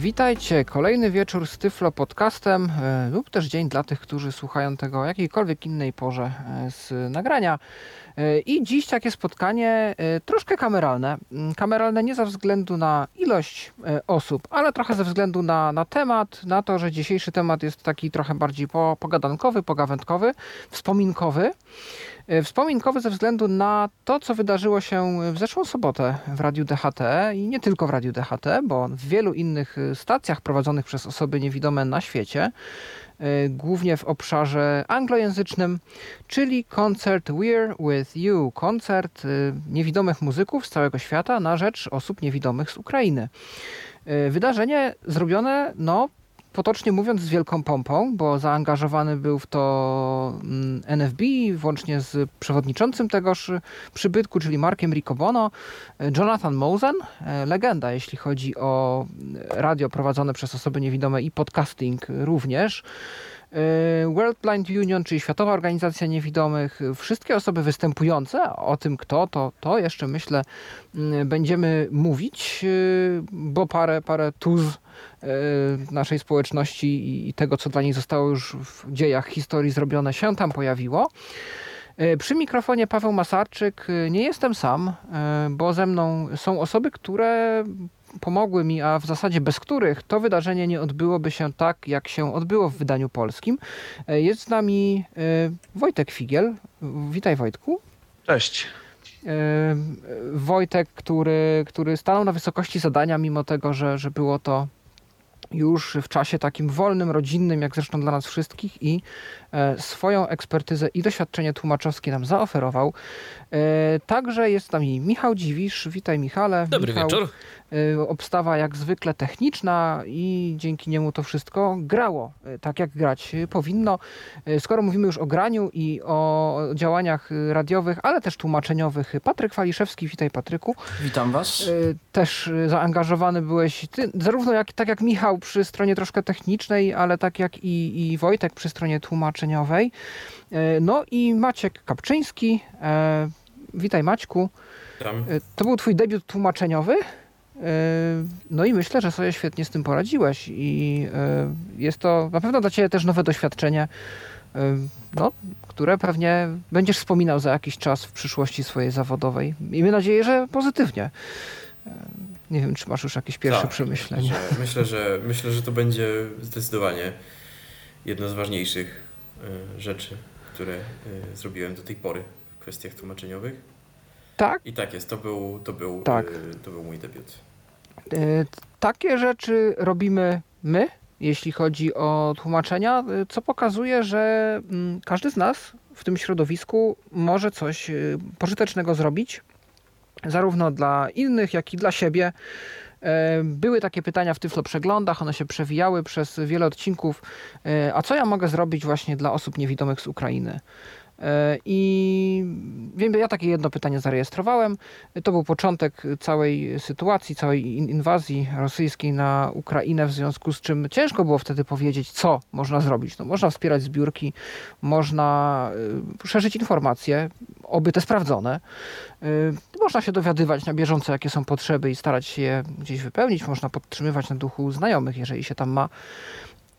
Witajcie, kolejny wieczór z Tyflo Podcastem e, lub też dzień dla tych, którzy słuchają tego o jakiejkolwiek innej porze e, z nagrania. E, I dziś takie spotkanie troszkę kameralne. Mm, Kameralne nie ze względu na ilość osób, ale trochę ze względu na, na temat, na to, że dzisiejszy temat jest taki trochę bardziej po, pogadankowy, pogawędkowy, wspominkowy. E, Wspominkowy ze względu na to, co wydarzyło się w zeszłą sobotę w Radiu DHT i nie tylko w Radiu DHT, bo w wielu innych e, stacjach prowadzonych przez osoby niewidome na świecie, e, głównie w obszarze anglojęzycznym, czyli koncert We're With You, koncert niewidomych muzyków z całego świata na rzecz osób niewidomych z Ukrainy. Wydarzenie zrobione, no, potocznie mówiąc, z wielką pompą, bo zaangażowany był w to mm, NFB, włącznie z przewodniczącym tegoż przybytku, czyli Markiem Ricobono, e, Jonathan Mosen, e, legenda, jeśli chodzi o radio prowadzone przez osoby niewidome i podcasting również. E, World Blind Union, czyli Światowa Organizacja Niewidomych, wszystkie osoby występujące, o tym kto, to, to jeszcze myślę mm, będziemy mówić, bo parę, parę tuz naszej społeczności i- tego, co dla niej zostało już w dziejach historii zrobione, się tam pojawiło. E, Przy mikrofonie Paweł Masarczyk. E, Nie jestem sam, e, bo ze mną są osoby, które pomogły mi, a w zasadzie bez których to wydarzenie nie odbyłoby się tak, jak się odbyło w wydaniu polskim. E, Jest z nami e, Wojtek Figiel. Witaj Wojtku. Cześć. E, Wojtek, który, który stanął na wysokości zadania, mimo tego, że, że było to już w czasie takim wolnym, rodzinnym, jak zresztą dla nas wszystkich, i swoją ekspertyzę i doświadczenie tłumaczowskie nam zaoferował. E, Także jest z nami Michał Dziwisz. Witaj, Michale. Dobry Michał, wieczór. e, Obstawa jak zwykle techniczna i dzięki niemu to wszystko grało e, tak, jak grać e, powinno. E, Skoro mówimy już o graniu i o działaniach e, radiowych, ale też tłumaczeniowych, Patryk Waliszewski. Witaj, Patryku. Witam Was. Też zaangażowany byłeś, ty, zarówno jak, tak jak Michał przy stronie troszkę technicznej, ale tak jak i, i Wojtek przy stronie tłumaczeniowej. Y, No i Maciek Kapczyński. E, Witaj Maćku. Tam. Y, To był twój debiut tłumaczeniowy. No i myślę, że sobie świetnie z tym poradziłeś i jest to na pewno dla ciebie też nowe doświadczenie, no, które pewnie będziesz wspominał za jakiś czas w przyszłości swojej zawodowej. Miejmy nadzieję, że pozytywnie. Nie wiem, czy masz już jakieś pierwsze Tak, przemyślenia. Myślę, że- myślę, że, to będzie zdecydowanie jedna z ważniejszych rzeczy, które y, zrobiłem do tej pory w kwestiach tłumaczeniowych. Tak, I tak jest, to był, to był, Tak. y, to był mój debiut. y, takie rzeczy robimy my, jeśli chodzi o tłumaczenia, y, co pokazuje, że mm, każdy z nas w tym środowisku może coś y, pożytecznego zrobić, zarówno dla innych, jak i dla siebie. E, Były takie pytania w Tyflo Przeglądach, one się przewijały przez wiele odcinków. E, A co ja mogę zrobić właśnie dla osób niewidomych z Ukrainy? E, I wiem, ja takie jedno pytanie zarejestrowałem. To był początek całej sytuacji, całej in- inwazji rosyjskiej na Ukrainę, w związku z czym ciężko było wtedy powiedzieć, co można zrobić. No, można wspierać zbiórki, można szerzyć informacje, oby te sprawdzone. Można się dowiadywać na bieżąco, jakie są potrzeby i starać się je gdzieś wypełnić. Można podtrzymywać na duchu znajomych, jeżeli się tam ma.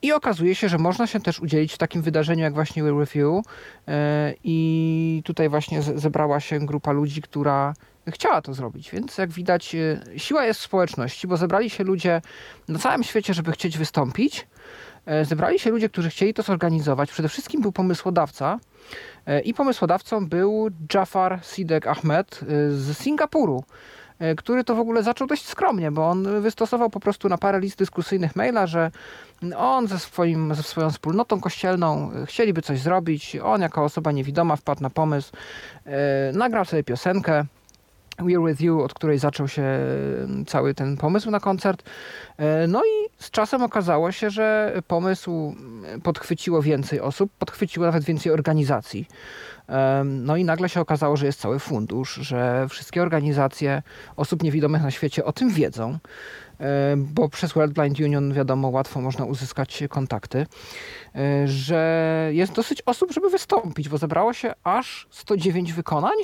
I okazuje się, że można się też udzielić w takim wydarzeniu jak właśnie You. E, I tutaj właśnie ze- zebrała się grupa ludzi, która chciała to zrobić. Więc jak widać, e, siła jest w społeczności, bo zebrali się ludzie na całym świecie, żeby chcieć wystąpić. E, Zebrali się ludzie, którzy chcieli to zorganizować. Przede wszystkim był pomysłodawca. E, I pomysłodawcą był Jafar Sidek Ahmed e, z Singapuru e, który to w ogóle zaczął dość skromnie, bo on wystosował po prostu na parę list dyskusyjnych maila, że on ze, swoim, ze swoją wspólnotą kościelną chcieliby coś zrobić. On jako osoba niewidoma wpadł na pomysł, nagrał sobie piosenkę We're With You, od której zaczął się e, cały ten pomysł na koncert. E, No i z czasem okazało się, że pomysł mm, podchwyciło więcej osób, podchwyciło nawet więcej organizacji. Em, No i nagle się okazało, że jest cały fundusz, że wszystkie organizacje osób niewidomych na świecie o tym wiedzą. bo przez World Blind Union wiadomo, łatwo można uzyskać kontakty, że jest dosyć osób, żeby wystąpić, bo zebrało się aż 109 wykonań.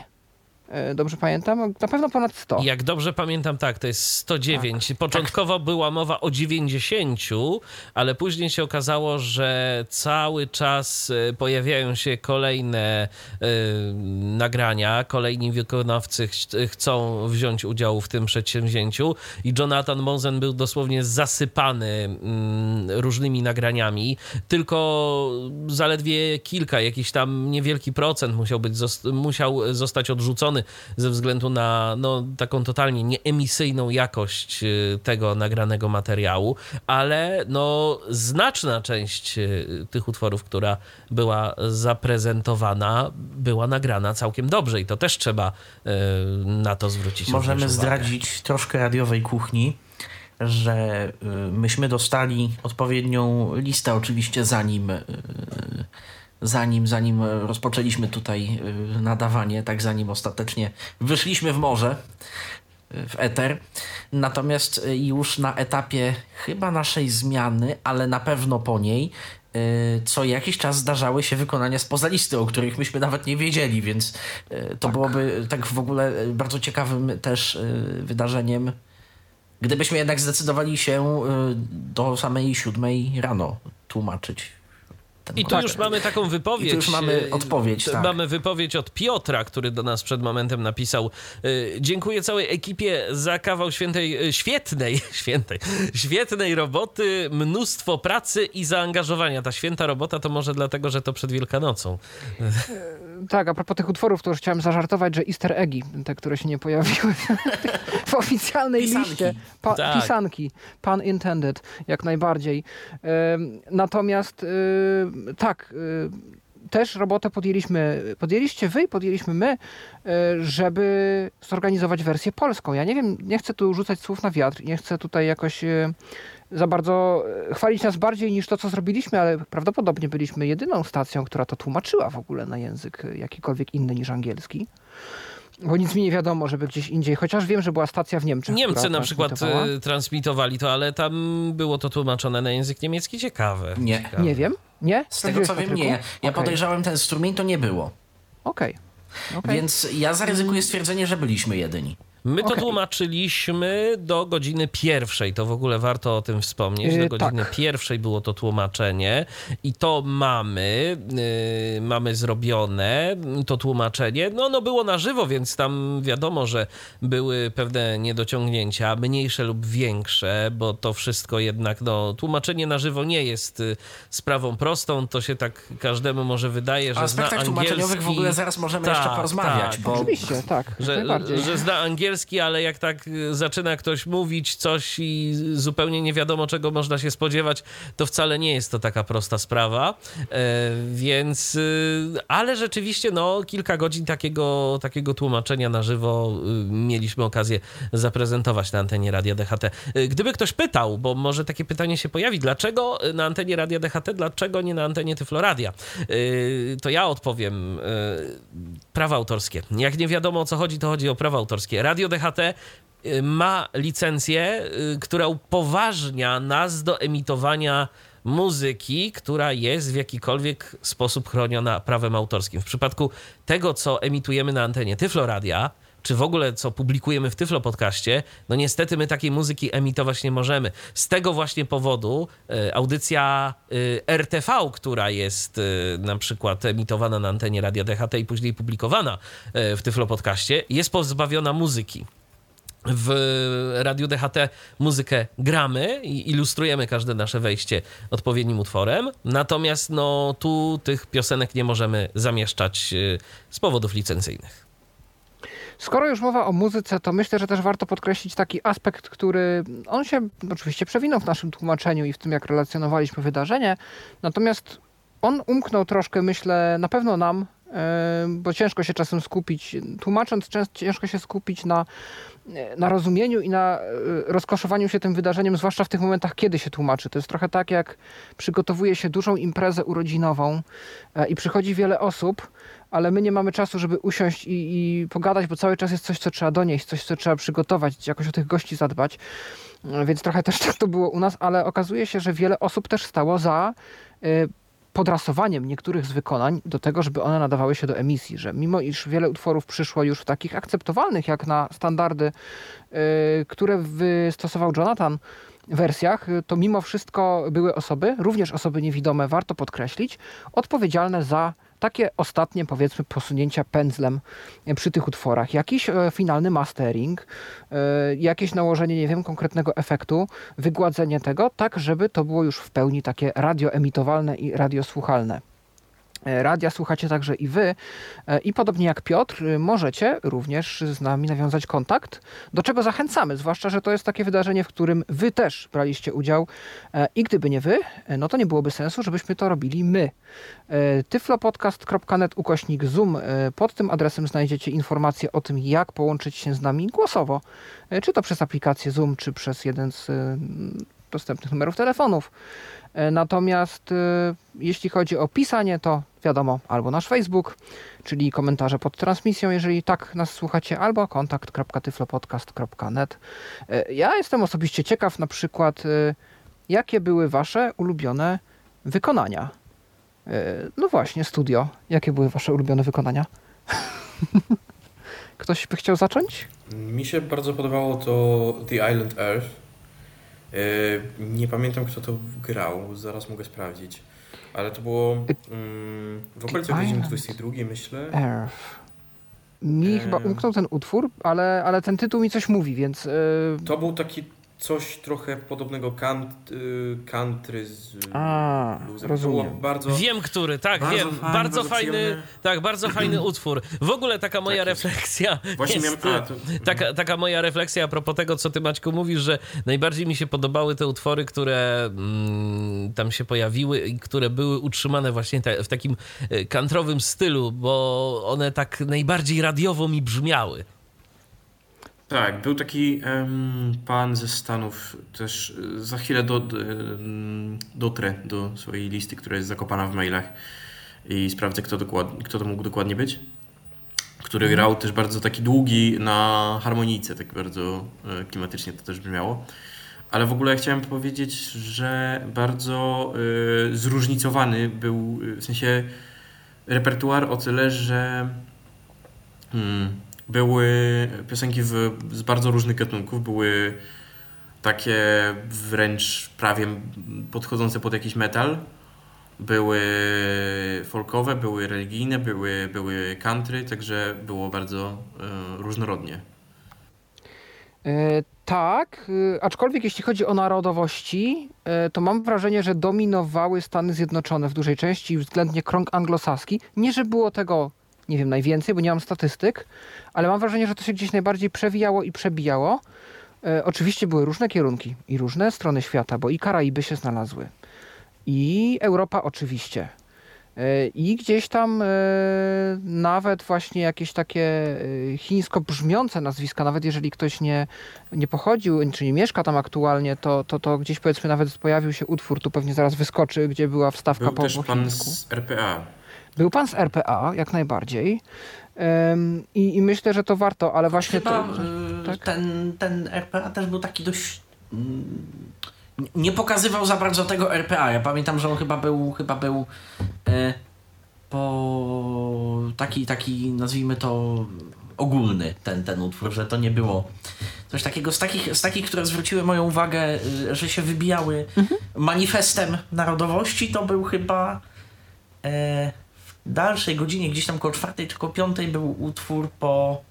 E, dobrze pamiętam? Na pewno ponad 100. Jak dobrze pamiętam, tak, to jest 109. Tak. Początkowo tak. była mowa o 90, ale później się okazało, że cały czas e, pojawiają się kolejne y, nagrania, kolejni wykonawcy ch chcą wziąć udział w tym przedsięwzięciu i Jonathan Mosen był dosłownie zasypany y, różnymi nagraniami. Tylko zaledwie kilka, jakiś tam niewielki procent musiał, być, musiał zostać odrzucony ze względu na no, taką totalnie nieemisyjną jakość y, tego nagranego materiału, ale no, znaczna część y, tych utworów, która była zaprezentowana, była nagrana całkiem dobrze i to też trzeba y, na to zwrócić Możemy uwagę. zdradzić troszkę radiowej kuchni że myśmy dostali odpowiednią listę, oczywiście zanim zanim, zanim rozpoczęliśmy tutaj y, nadawanie, tak zanim ostatecznie wyszliśmy w morze, y, w eter. Natomiast już na etapie chyba naszej zmiany, ale na pewno po niej, co jakiś czas zdarzały się wykonania spoza listy, o których myśmy nawet nie wiedzieli, więc to tak. byłoby tak w ogóle bardzo ciekawym też wydarzeniem, gdybyśmy jednak zdecydowali się do samej siódmej rano tłumaczyć i tu już mamy taką wypowiedź. I tu już mamy odpowiedź. Tak. Mamy wypowiedź od Piotra, który do nas przed momentem napisał: y, Dziękuję całej ekipie za kawał świętej, y, świetnej, świętej, świetnej roboty, mnóstwo pracy i zaangażowania. Ta święta robota to może dlatego, że to przed Wielkanocą. E, tak, a propos tych utworów, to już chciałem zażartować, że easter eggi, te, które się nie pojawiły w oficjalnej pisanki. liście. Pa, tak. Pisanki. Pan intended, jak najbardziej. Natomiast tak, y, też robotę podjęliśmy, podjęliście wy i podjęliśmy my, y, żeby zorganizować wersję polską. Ja nie wiem, nie chcę tu rzucać słów na wiatr, nie chcę tutaj jakoś y, za bardzo chwalić nas bardziej niż to, co zrobiliśmy, ale prawdopodobnie byliśmy jedyną stacją, która to tłumaczyła w ogóle na język jakikolwiek inny niż angielski. Bo nic mi nie wiadomo, żeby gdzieś indziej, chociaż wiem, że była stacja w Niemczech. Niemcy na przykład transmitowali to, ale tam było to tłumaczone na język niemiecki. Ciekawe. Nie. Ciekawe. Nie wiem. Nie? Z tego co wiem, nie. Ja okay. podejrzałem ten strumień, to nie było. Okej. Okay. Okay. Więc ja zaryzykuję stwierdzenie, że byliśmy jedyni. My to okay. tłumaczyliśmy do godziny pierwszej. To w ogóle warto o tym wspomnieć. Do y, godziny tak. pierwszej było to tłumaczenie i to mamy, yy, mamy zrobione, to tłumaczenie. No, no było na żywo, więc tam wiadomo, że były pewne niedociągnięcia, mniejsze lub większe, bo to wszystko jednak, no, tłumaczenie na żywo nie jest y, sprawą prostą. To się tak każdemu może wydaje, że o zna angielski. tłumaczeniowych w ogóle zaraz możemy tak, jeszcze porozmawiać. Tak, bo... Oczywiście, tak. Że, że zna angielski ale jak tak y, zaczyna ktoś mówić coś i zupełnie nie wiadomo, czego można się spodziewać, to wcale nie jest to taka prosta sprawa. E, więc, y, ale rzeczywiście, no, kilka godzin takiego, takiego tłumaczenia na żywo y, mieliśmy okazję zaprezentować na antenie Radia DHT. Gdyby ktoś pytał, bo może takie pytanie się pojawi, dlaczego na antenie Radia DHT, dlaczego nie na antenie Tyfloradia, to ja odpowiem. Prawa autorskie. Jak nie wiadomo o co chodzi, to chodzi o prawa autorskie. Radio DHT y, ma licencję, y, która upoważnia nas do emitowania muzyki, która jest w jakikolwiek sposób chroniona prawem autorskim. W przypadku tego, co emitujemy na antenie Tyfloradia, czy w ogóle co publikujemy w Tyflo Podcaście, no niestety my takiej muzyki emitować nie możemy. Z tego właśnie powodu y, audycja y, RTV, która jest y, na przykład emitowana na antenie Radia DHT i później publikowana w Tyflo Podcaście, jest pozbawiona muzyki w Radiu DHT muzykę gramy i ilustrujemy każde nasze wejście odpowiednim utworem. Natomiast no, tu tych piosenek nie możemy zamieszczać z powodów licencyjnych. Skoro już mowa o muzyce, to myślę, że też warto podkreślić taki aspekt, który on się oczywiście przewinął w naszym tłumaczeniu i w tym, jak relacjonowaliśmy wydarzenie. Natomiast on umknął troszkę, myślę, na pewno nam, e, bo ciężko się czasem skupić, tłumacząc, ciężko się skupić na na rozumieniu i na rozkoszowaniu się tym wydarzeniem, zwłaszcza w tych momentach, kiedy się tłumaczy. To jest trochę tak, jak przygotowuje się dużą imprezę urodzinową i przychodzi wiele osób, ale my nie mamy czasu, żeby usiąść i, i, pogadać, bo cały czas jest coś, co trzeba donieść, coś, co trzeba przygotować, jakoś o tych gości zadbać. Więc trochę też tak to było u nas, ale okazuje się, że wiele osób też stało za podrasowaniem niektórych z wykonań do tego, żeby one nadawały się do emisji, że mimo iż wiele utworów przyszło już w takich akceptowalnych jak na standardy, y, które wystosował Jonathan, wersjach, to mimo wszystko były osoby, również osoby niewidome, warto podkreślić, odpowiedzialne za takie ostatnie, powiedzmy, posunięcia pędzlem przy tych utworach. Jakiś e, finalny mastering, e, jakieś nałożenie, nie wiem, konkretnego efektu, wygładzenie tego, tak żeby to było już w pełni takie radioemitowalne i radiosłuchalne. E, radia słuchacie także i wy. E, I podobnie jak Piotr, e, możecie również z nami nawiązać kontakt, do czego zachęcamy, zwłaszcza, że to jest takie wydarzenie, w którym wy też braliście udział. I gdyby nie wy, no to nie byłoby sensu, żebyśmy to robili my. tyflopodcast.net ukośnik Zoom. Pod tym adresem znajdziecie informacje o tym, jak połączyć się z nami głosowo. Czy to przez aplikację Zoom, czy przez jeden z dostępnych numerów telefonów. E, natomiast e, jeśli chodzi o pisanie, to wiadomo, albo nasz Facebook, czyli komentarze pod transmisją, jeżeli tak nas słuchacie, albo kontakt.tyflopodcast.net. E, ja jestem osobiście ciekaw na przykład, jakie były wasze ulubione wykonania. No właśnie, studio. Jakie były wasze ulubione wykonania? Ktoś by chciał zacząć? Mi się bardzo podobało to The Island Earth nie pamiętam, kto to grał, zaraz mogę sprawdzić. Ale to było mm, w okolicach godziny 22, myślę. Earth. Mi e... chyba umknął ten utwór, ale, ale ten tytuł mi coś mówi, więc. Yy... To był taki coś trochę podobnego kant, y, country z A, rozumiem. Bardzo, wiem, który, tak, bardzo wiem. Fajny, bardzo, fajny, tak, bardzo fajny utwór. W ogóle taka moja tak refleksja Właśnie jest, miałem, a, to... taka, taka moja refleksja a propos tego, co ty Maćku mówisz, że najbardziej mi się podobały te utwory, które mm, tam się pojawiły i które były utrzymane właśnie te, w takim kantrowym stylu, bo one tak najbardziej radiowo mi brzmiały. Tak, był taki um, pan ze Stanów, też e, za chwilę do, do, dotrę do swojej listy, która jest zakopana w mailach i sprawdzę, kto, dokład, kto to mógł dokładnie być. Który mhm. grał też bardzo taki długi na harmonijce, tak bardzo e, klimatycznie to też brzmiało. Ale w ogóle chciałem powiedzieć, że bardzo y, zróżnicowany był, w sensie repertuar o tyle, że hmm, były piosenki w, z bardzo różnych gatunków. Były takie wręcz prawie podchodzące pod jakiś metal. Były folkowe, były religijne, były, były country, także było bardzo e, różnorodnie. E, tak, e, aczkolwiek jeśli chodzi o narodowości, e, to mam wrażenie, że dominowały Stany Zjednoczone w dużej części względnie krąg anglosaski. Nie, że było tego nie wiem, najwięcej, bo nie mam statystyk, ale mam wrażenie, że to się gdzieś najbardziej przewijało i przebijało. E, oczywiście były różne kierunki i różne strony świata, bo i Karaiby się znalazły, i Europa oczywiście. E, I gdzieś tam e, nawet właśnie jakieś takie e, chińsko brzmiące nazwiska, nawet jeżeli ktoś nie, nie pochodził, czy nie mieszka tam aktualnie, to, to, to gdzieś powiedzmy nawet pojawił się utwór, tu pewnie zaraz wyskoczy, gdzie była wstawka Był po, też po pan z RPA. Był pan z RPA, jak najbardziej. I, I, myślę, że to warto, ale właśnie Chyba, to, y, tak? ten, ten RPA też był taki dość. Mm, nie pokazywał za bardzo tego RPA. Ja pamiętam, że on chyba był, chyba był e, po taki, taki, nazwijmy to ogólny ten, ten utwór, że to nie było coś takiego z takich, z takich które zwróciły moją uwagę, y, że się wybijały mhm. manifestem narodowości, to był chyba e, dalszej godzinie, gdzieś tam koło czwartej czy koło piątej był utwór po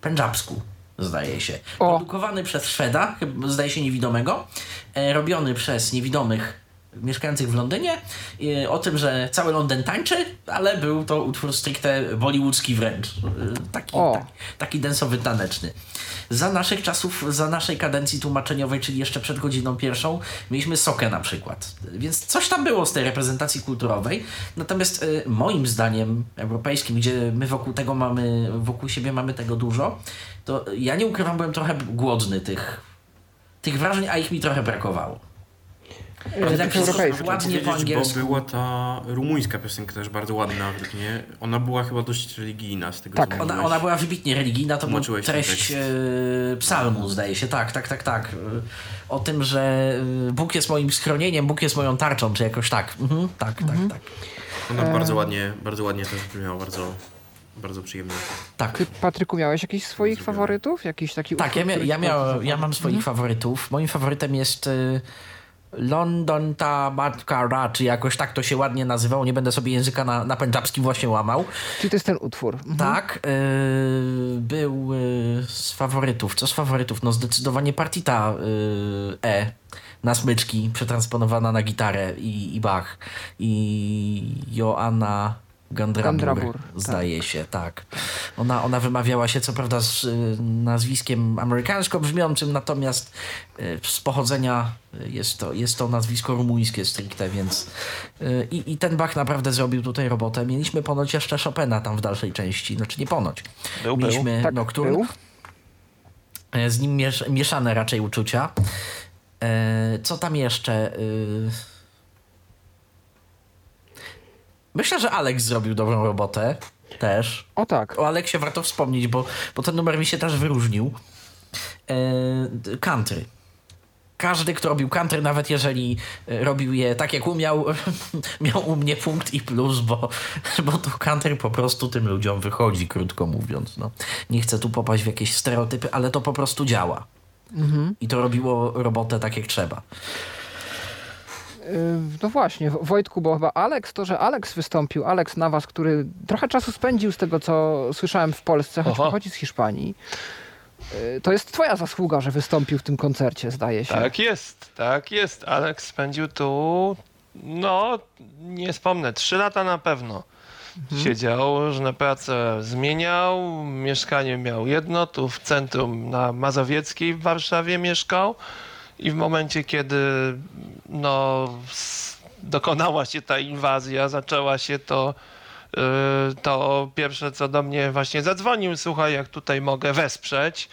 pendżabsku, zdaje się. O. Produkowany przez Szweda, zdaje się niewidomego, e, robiony przez niewidomych mieszkających w Londynie, o tym, że cały Londyn tańczy, ale był to utwór stricte bollywoodzki wręcz. Taki, taki, taki densowy, taneczny. za naszych czasów, za naszej kadencji tłumaczeniowej, czyli jeszcze przed godziną pierwszą, mieliśmy Sokę na przykład. Więc coś tam było z tej reprezentacji kulturowej. Natomiast y, moim zdaniem europejskim, gdzie my wokół tego mamy, wokół siebie mamy tego dużo, to ja nie ukrywam, byłem trochę głodny tych, tych wrażeń, a ich mi trochę brakowało. Ale tak wszystko ładnie po angielsku. Bo była ta rumuńska piosenka też bardzo ładna według mnie. Ona była chyba dość religijna z tego Tak. co Ona, ona była wybitnie religijna, to Tłumaczyłeś treść e, psalmu, zdaje się. Tak, tak, tak, tak. E, O tym, że e, Bóg jest moim schronieniem, Bóg jest moją tarczą, czy jakoś tak. Mhm, tak, tak, tak. Ona bardzo ładnie, bardzo ładnie też brzmiała, bardzo, bardzo przyjemnie. Tak, Ty, Patryku, miałeś jakiś swoich Zrobiłem. faworytów? Jakiś taki tak utwór, ja, mia, ja, miał, ja mam swoich faworytów. Moim faworytem jest e, London ta matka Ra, czy jakoś tak to się ładnie nazywało. Nie będę sobie języka na, na pendżabskim właśnie łamał. Czyli to jest ten utwór. Mhm. Tak, e, był e, z faworytów. Co z faworytów? No zdecydowanie partita e, E na smyczki, przetransponowana na gitarę i, i Bach. I Joanna Gandrabur, Gandrabur, zdaje się, tak. Ona, ona wymawiała się co prawda z y, nazwiskiem amerykańsko brzmiącym, natomiast y, z pochodzenia jest to, jest to nazwisko rumuńskie stricte, więc y, i, i ten Bach naprawdę zrobił tutaj robotę. Mieliśmy ponoć jeszcze Chopina tam w dalszej części, znaczy nie ponoć. Był, był. Mieliśmy Tak, Nocturne, był. E, z nim miesz mieszane raczej uczucia. E, co tam jeszcze? Y... Myślę, że Alex zrobił dobrą robotę też. O tak. O Aleksie warto wspomnieć, bo, bo ten numer mi się też wyróżnił. E, country. Każdy, kto robił country, nawet jeżeli e, robił je tak jak umiał, miał u mnie punkt i plus, bo, bo to country po prostu tym ludziom wychodzi, krótko mówiąc. No. Nie chcę tu popaść w jakieś stereotypy, ale to po prostu działa. I to robiło robotę tak jak trzeba. Yy, No właśnie, Wo- Wojtku, bo chyba Alex, to, że Alex wystąpił, Alex Nawas, który trochę czasu spędził z tego, co słyszałem w Polsce, choć Oho. pochodzi z Hiszpanii. Yy, To jest twoja zasługa, że wystąpił w tym koncercie, zdaje się. Tak jest, tak jest. Alex spędził tu, no, nie wspomnę, trzy lata na pewno. Siedział, różne prace zmieniał, mieszkanie miał jedno, tu w centrum na Mazowieckiej w Warszawie mieszkał i w momencie, kiedy no, dokonała się ta inwazja, zaczęła się to, y, to pierwsze co do mnie właśnie zadzwonił, słuchaj, jak tutaj mogę wesprzeć.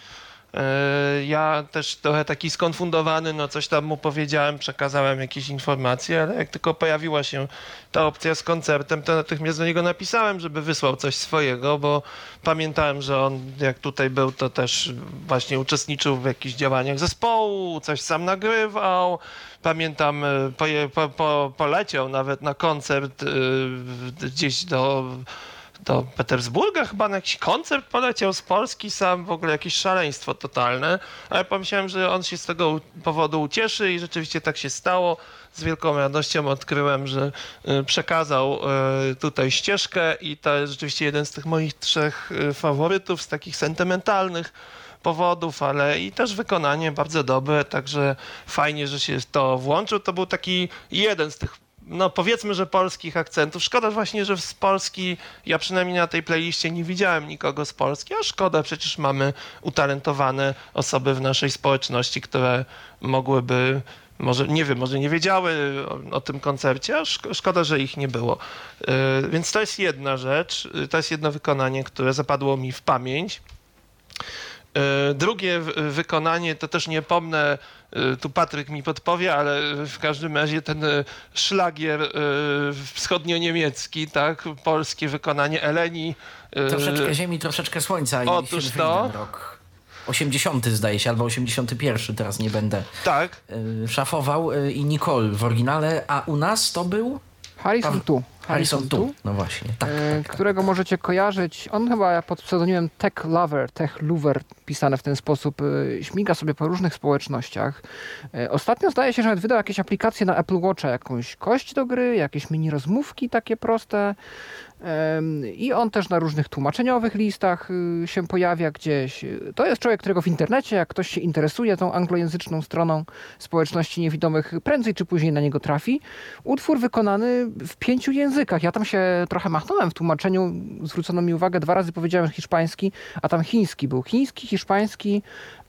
Yy, Ja też trochę taki skonfundowany, no coś tam mu powiedziałem, przekazałem jakieś informacje, ale jak tylko pojawiła się ta opcja z koncertem, to natychmiast do niego napisałem, żeby wysłał coś swojego, bo pamiętałem, że on jak tutaj był, to też właśnie uczestniczył w jakichś działaniach zespołu, coś sam nagrywał. Pamiętam, poje, po, po, poleciał nawet na koncert yy, gdzieś do do Petersburga chyba na jakiś koncert poleciał z Polski sam, w ogóle jakieś szaleństwo totalne, ale pomyślałem, że on się z tego powodu ucieszy i rzeczywiście tak się stało. Z wielką radością odkryłem, że y, przekazał y, tutaj ścieżkę i to jest rzeczywiście jeden z tych moich trzech y, faworytów z takich sentymentalnych powodów, ale i też wykonanie bardzo dobre, także fajnie, że się to włączył. To był taki jeden z tych no powiedzmy, że polskich akcentów. Szkoda właśnie, że z Polski, ja przynajmniej na tej playliście nie widziałem nikogo z Polski, a szkoda, przecież mamy utalentowane osoby w naszej społeczności, które mogłyby, może nie wiem, może nie wiedziały o, o tym koncercie, a szko- szkoda, że ich nie było. Yy, więc to jest jedna rzecz, yy, to jest jedno wykonanie, które zapadło mi w pamięć. E, Drugie wykonanie to też nie pomnę, e, tu Patryk mi podpowie, ale w każdym razie ten e, szlagier wschodnio-niemiecki, tak, polskie wykonanie Eleni. Troszeczkę ziemi, troszeczkę słońca. i Otóż to. Rok. 80 zdaje się, albo 81, teraz nie będę Tak, szafował i Nicole w oryginale, a u nas to był Harrison Tu. Harrison Tu. No właśnie, tak. e, którego możecie kojarzyć. On chyba pod pseudonimem Tech Lover, Tech Lover, pisane w ten sposób, e, śmiga sobie po różnych społecznościach. E, Ostatnio zdaje się, że nawet wydał jakieś aplikacje na Apple Watcha, jakąś kość do gry, jakieś mini rozmówki takie proste. I on też na różnych tłumaczeniowych listach y, się pojawia gdzieś. To jest człowiek, którego w internecie, jak ktoś się interesuje tą anglojęzyczną stroną społeczności niewidomych, prędzej czy później na niego trafi. Utwór wykonany w pięciu językach. Ja tam się trochę machnąłem w tłumaczeniu, zwrócono mi uwagę, dwa razy powiedziałem hiszpański, a tam chiński był. Chiński, hiszpański,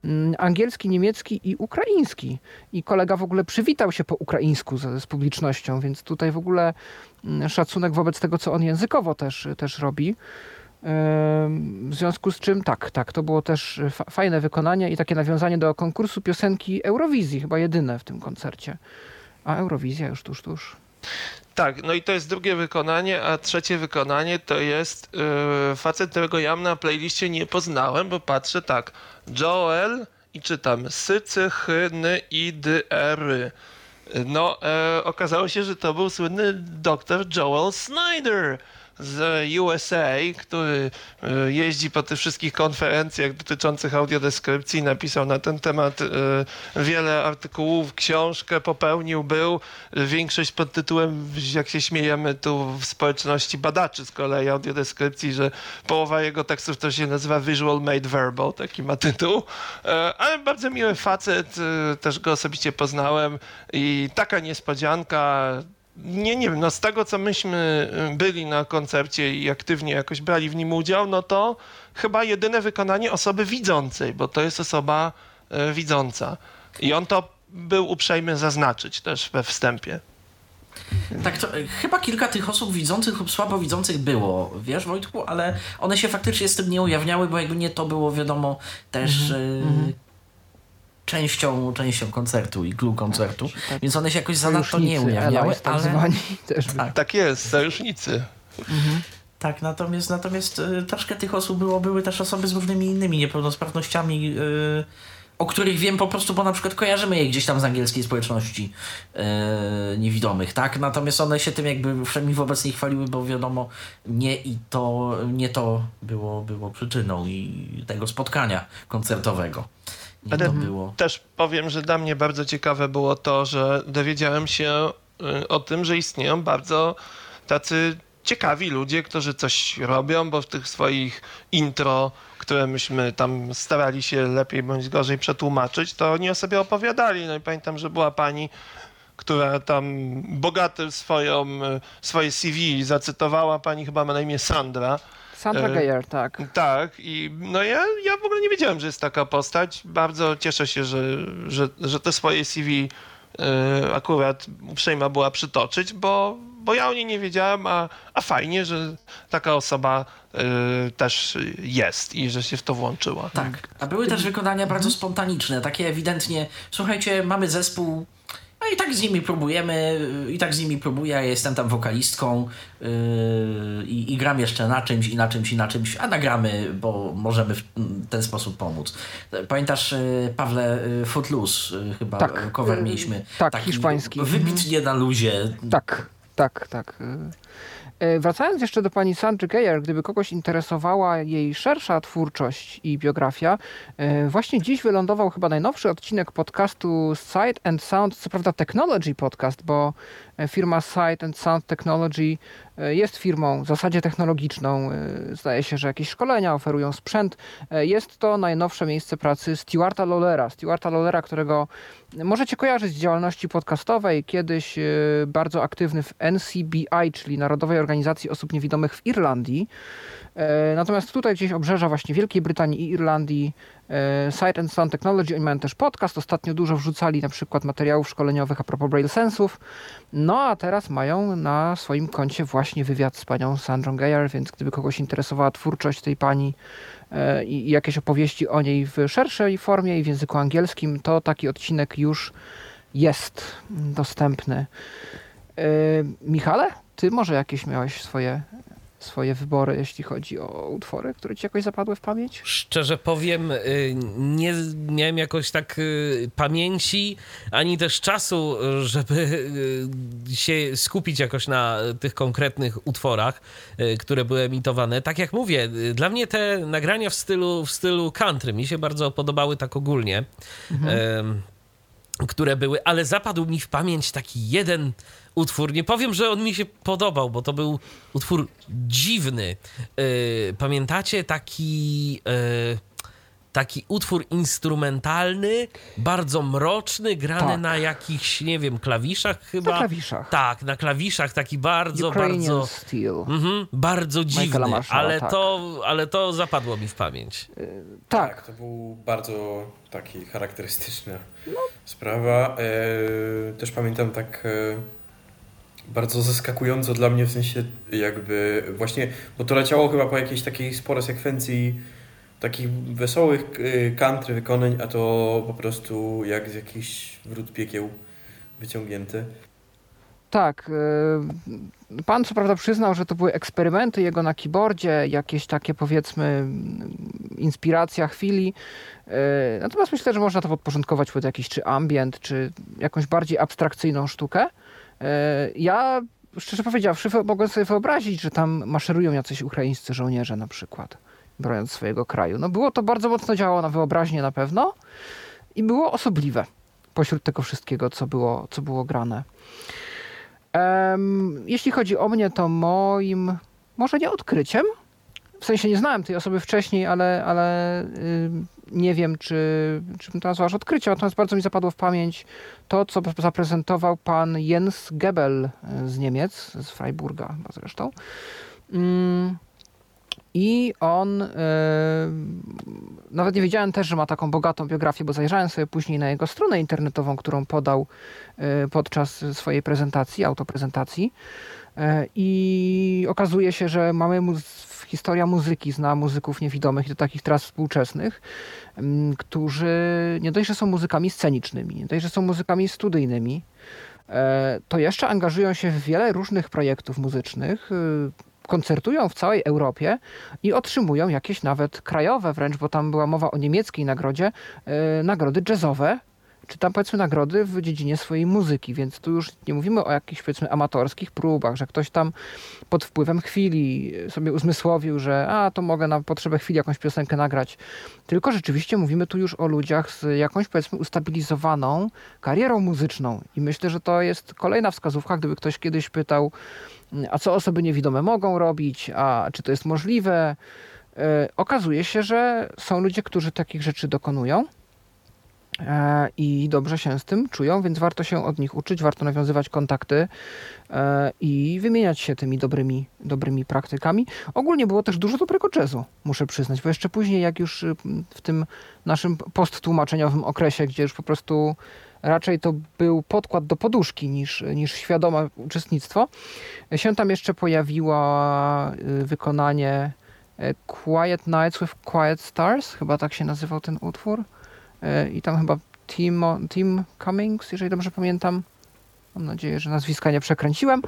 mm, angielski, niemiecki i ukraiński. I kolega w ogóle przywitał się po ukraińsku z, z publicznością, więc tutaj w ogóle szacunek wobec tego, co on językowo też, też robi. W związku z czym tak, tak, to było też fajne wykonanie i takie nawiązanie do konkursu piosenki Eurowizji, chyba jedyne w tym koncercie. A Eurowizja już tuż, tuż. Tak, no i to jest drugie wykonanie, a trzecie wykonanie to jest yy, facet, którego ja na playliście nie poznałem, bo patrzę tak, Joel i czytam sycy, chyny, i, dy, ery. No, e, okazało się, że to był słynny doktor Joel Snyder z USA, który e, jeździ po tych wszystkich konferencjach dotyczących audiodeskrypcji, napisał na ten temat e, wiele artykułów, książkę popełnił, był. Większość pod tytułem, jak się śmiejemy tu w społeczności badaczy z kolei audiodeskrypcji, że połowa jego tekstów to się nazywa Visual Made Verbal, taki ma tytuł. E, ale bardzo miły facet, też go osobiście poznałem i taka niespodzianka, nie, nie wiem, no z tego co myśmy y, byli na koncercie i aktywnie jakoś brali w nim udział, no to chyba jedyne wykonanie osoby widzącej, bo to jest osoba y, widząca. I on to był uprzejmy zaznaczyć też we wstępie. Tak, to, y, chyba kilka tych osób widzących lub słabo widzących było, wiesz Wojtku, ale one się faktycznie z tym nie ujawniały, bo jakby nie to było wiadomo też mm -hmm częścią, częścią koncertu i glue koncertu, tak, więc one się jakoś zanadto nie ujawniały, tak ale... Zwani, też tak. tak jest, sojusznicy. Mhm. Tak, natomiast, natomiast y, troszkę tych osób było, były też osoby z różnymi innymi niepełnosprawnościami, y, o których wiem po prostu, bo na przykład kojarzymy je gdzieś tam z angielskiej społeczności y, niewidomych, tak? Natomiast one się tym jakby wszemi wobec nich chwaliły, bo wiadomo, nie i to, nie to było, było przyczyną i tego spotkania koncertowego. Ale też powiem, że dla mnie bardzo ciekawe było to, że dowiedziałem się y, o tym, że istnieją bardzo tacy ciekawi ludzie, którzy coś robią, bo w tych swoich intro, które myśmy tam starali się lepiej bądź gorzej przetłumaczyć, to oni o sobie opowiadali. No i pamiętam, że była pani, która tam bogatym swoją, y, swoje CV zacytowała, pani chyba ma na imię Sandra, Sandra e, Geyer, tak. Tak, i no ja, ja w ogóle nie wiedziałem, że jest taka postać. Bardzo cieszę się, że, że, że te swoje CV e, akurat uprzejma była przytoczyć, bo, bo ja o niej nie wiedziałem, a, a fajnie, że taka osoba y, też jest i że się w to włączyła. Tak, a były też wykonania bardzo spontaniczne, takie ewidentnie, słuchajcie, mamy zespół no i tak z nimi próbujemy, i tak z nimi próbuję, ja jestem tam wokalistką yy, i gram jeszcze na czymś i na czymś i na czymś, a nagramy, bo możemy w ten sposób pomóc. Pamiętasz, yy, Pawle, yy, Footloose yy, chyba tak, cover mieliśmy. Tak, taki hiszpański. Wybitnie na luzie. Tak, tak, tak. E, wracając jeszcze do pani Sandry Geyer, gdyby kogoś interesowała jej szersza twórczość i biografia, e, właśnie dziś wylądował chyba najnowszy odcinek podcastu Sight and Sound, co prawda Technology Podcast, bo firma Sight and Sound Technology jest firmą w zasadzie technologiczną. Zdaje się, że jakieś szkolenia oferują sprzęt. Jest to najnowsze miejsce pracy Stewarta Lollera. Stewarta Lollera, którego możecie kojarzyć z działalności podcastowej, kiedyś bardzo aktywny w NCBI, czyli Narodowej Organizacji Osób Niewidomych w Irlandii. E, natomiast tutaj gdzieś obrzeża właśnie Wielkiej Brytanii i Irlandii e, Sight and Sound Technology, oni mają też podcast, ostatnio dużo wrzucali na przykład materiałów szkoleniowych a propos Braille Sensów, no a teraz mają na swoim koncie właśnie wywiad z panią Sandrą Geyer, więc gdyby kogoś interesowała twórczość tej pani e, i jakieś opowieści o niej w szerszej formie i w języku angielskim, to taki odcinek już jest dostępny. Michale, ty może jakieś miałeś swoje, swoje wybory, jeśli chodzi o utwory, które ci jakoś zapadły w pamięć? Szczerze powiem, y, nie miałem jakoś tak y, pamięci, ani też czasu, żeby y, się skupić jakoś na tych konkretnych utworach, które były emitowane. Tak jak mówię, dla mnie te nagrania w stylu, w stylu country mi się bardzo podobały tak ogólnie. Mhm. które były, ale zapadł mi w pamięć taki jeden utwór. Nie powiem, że on mi się podobał, bo to był utwór dziwny. Yy, pamiętacie taki. Yy, taki utwór instrumentalny, bardzo mroczny, grany Tak. na jakichś, nie wiem, klawiszach chyba. Na klawiszach. Tak, na klawiszach, taki bardzo, Ukrainian bardzo. Steel. Mhm, bardzo dziwny, Marshalla, ale, tak. to, ale to zapadło mi w pamięć. Tak, to był bardzo taki charakterystyczna sprawa. E, też pamiętam tak bardzo zaskakująco dla mnie w sensie jakby właśnie, bo to leciało chyba po jakiejś takiej spore sekwencji takich wesołych e, country wykonań, a to po prostu jak z jakichś wrót piekieł wyciągnięte. Tak. y, Pan co prawda przyznał, że to były eksperymenty jego na keyboardzie, jakieś takie powiedzmy inspiracja chwili. Y, Natomiast myślę, że można to podporządkować pod jakiś czy ambient, czy jakąś bardziej abstrakcyjną sztukę. Y, Ja szczerze powiedziawszy mogłem sobie wyobrazić, że tam maszerują jacyś ukraińscy żołnierze na przykład, broniąc swojego kraju. No było to bardzo mocno działało na wyobraźnię na pewno i było osobliwe pośród tego wszystkiego, co było, co było grane. Em, jeśli chodzi o mnie, to moim, może nie odkryciem, w sensie nie znałem tej osoby wcześniej, ale, ale ym, nie wiem, czy, czy bym to nazwał aż odkryciem, natomiast bardzo mi zapadło w pamięć to, co zaprezentował pan Jens Gebel y, z Niemiec, z Freiburga zresztą. Mm, I on, y, nawet nie wiedziałem też, że ma taką bogatą biografię, bo zajrzałem sobie później na jego stronę internetową, którą podał y, podczas swojej prezentacji, autoprezentacji. I okazuje się, że mamy muz- historia muzyki, zna muzyków niewidomych i to takich teraz współczesnych, m, którzy nie dość, że są muzykami scenicznymi, nie dość, że są muzykami studyjnymi, e, to jeszcze angażują się w wiele różnych projektów muzycznych, y, koncertują w całej Europie i otrzymują jakieś nawet krajowe wręcz, bo tam była mowa o niemieckiej nagrodzie, e, nagrody jazzowe, czy tam powiedzmy nagrody w dziedzinie swojej muzyki, więc tu już nie mówimy o jakichś powiedzmy amatorskich próbach, że ktoś tam pod wpływem chwili sobie uzmysłowił, że a to mogę na potrzebę chwili jakąś piosenkę nagrać. Tylko rzeczywiście mówimy tu już o ludziach z jakąś powiedzmy ustabilizowaną karierą muzyczną i myślę, że to jest kolejna wskazówka, gdyby ktoś kiedyś pytał, a co osoby niewidome mogą robić, a czy to jest możliwe. E, Okazuje się, że są ludzie, którzy takich rzeczy dokonują i dobrze się z tym czują, więc warto się od nich uczyć, warto nawiązywać kontakty e, i wymieniać się tymi dobrymi, dobrymi praktykami. Ogólnie było też dużo dobrego jazzu, muszę przyznać, bo jeszcze później, jak już y, w tym naszym posttłumaczeniowym okresie, gdzie już po prostu raczej to był podkład do poduszki niż, niż świadome uczestnictwo, się tam jeszcze pojawiło y, wykonanie e, Quiet Nights with Quiet Stars, chyba tak się nazywał ten utwór. E, I tam chyba Tim, Tim Cummings, jeżeli dobrze pamiętam. Mam nadzieję, że nazwiska nie przekręciłem.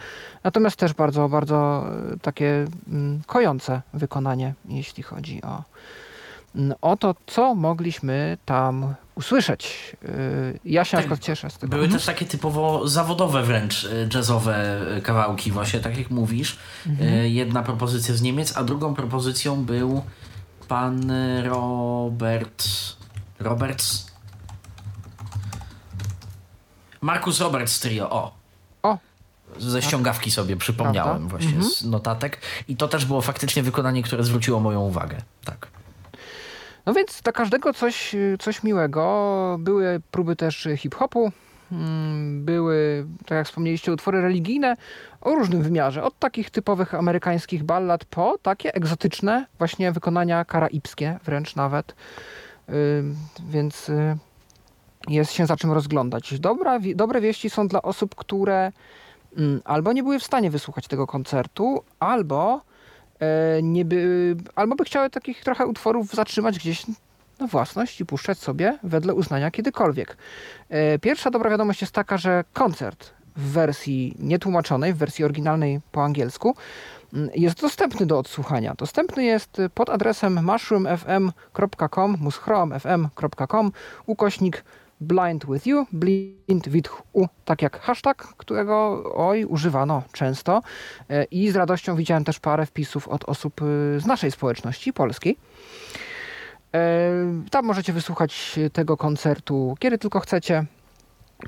Natomiast też bardzo, bardzo e, takie mm, kojące wykonanie, jeśli chodzi o, mm, o to, co mogliśmy tam usłyszeć. E, Ja się na Tak, przykład cieszę z tego. Były Mhm. też takie typowo zawodowe wręcz jazzowe kawałki właśnie, tak jak mówisz. Mhm. Jedna propozycja z Niemiec, a drugą propozycją był pan Robert... Roberts? Markus Roberts Trio, o. O. Ze ściągawki sobie przypomniałem Prawda? właśnie Mhm. z notatek. I to też było faktycznie wykonanie, które zwróciło moją uwagę. Tak. No więc dla każdego coś, coś miłego. Były próby też hip-hopu, mm, były, tak jak wspomnieliście, utwory religijne o różnym wymiarze. Od takich typowych amerykańskich ballad po takie egzotyczne właśnie wykonania karaibskie wręcz nawet. Więc y, jest się za czym rozglądać. Dobra, dobre wieści są dla osób, które mm, albo nie były w stanie wysłuchać tego koncertu, albo e, nie by, albo by chciały takich trochę utworów zatrzymać gdzieś na własność i puszczać sobie wedle uznania kiedykolwiek. E, Pierwsza dobra wiadomość jest taka, że koncert w wersji nietłumaczonej, w wersji oryginalnej po angielsku, jest dostępny do odsłuchania. Dostępny jest pod adresem mushroomfm.com, mushroomfm.com, ukośnik blind with you, blind with u, tak jak hashtag, którego oj używano często E, i z radością widziałem też parę wpisów od osób y, z naszej społeczności polskiej. E, Tam możecie wysłuchać tego koncertu kiedy tylko chcecie.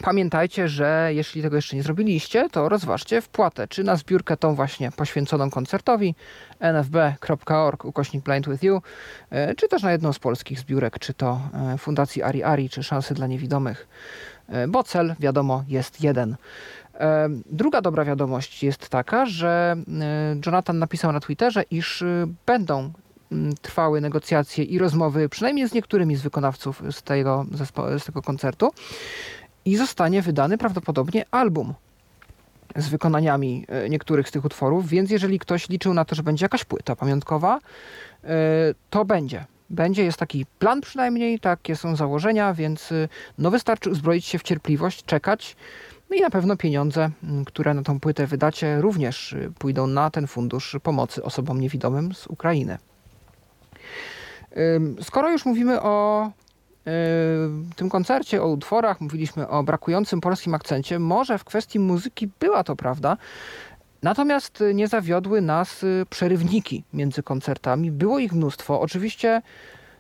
Pamiętajcie, że jeśli tego jeszcze nie zrobiliście, to rozważcie wpłatę, czy na zbiórkę tą właśnie poświęconą koncertowi nfb.org ukośnik blind with you, e, czy też na jedną z polskich zbiórek, czy to e, Fundacji Ari Ari, czy Szansy dla Niewidomych, e, bo cel, wiadomo, jest jeden. Druga dobra wiadomość jest taka, że Jonathan napisał na Twitterze, iż będą trwały negocjacje i rozmowy, przynajmniej z niektórymi z wykonawców z tego, z tego koncertu i zostanie wydany prawdopodobnie album z wykonaniami e, niektórych z tych utworów, więc jeżeli ktoś liczył na to, że będzie jakaś płyta pamiątkowa, e, to będzie. Będzie, jest taki plan przynajmniej, takie są założenia, więc e, no wystarczy uzbroić się w cierpliwość, czekać. No i na pewno pieniądze, które na tą płytę wydacie, również pójdą na ten fundusz pomocy osobom niewidomym z Ukrainy. Skoro już mówimy o w tym koncercie, o utworach, mówiliśmy o brakującym polskim akcencie. Może w kwestii muzyki była to prawda, natomiast nie zawiodły nas y, przerywniki między koncertami. Było ich mnóstwo. Oczywiście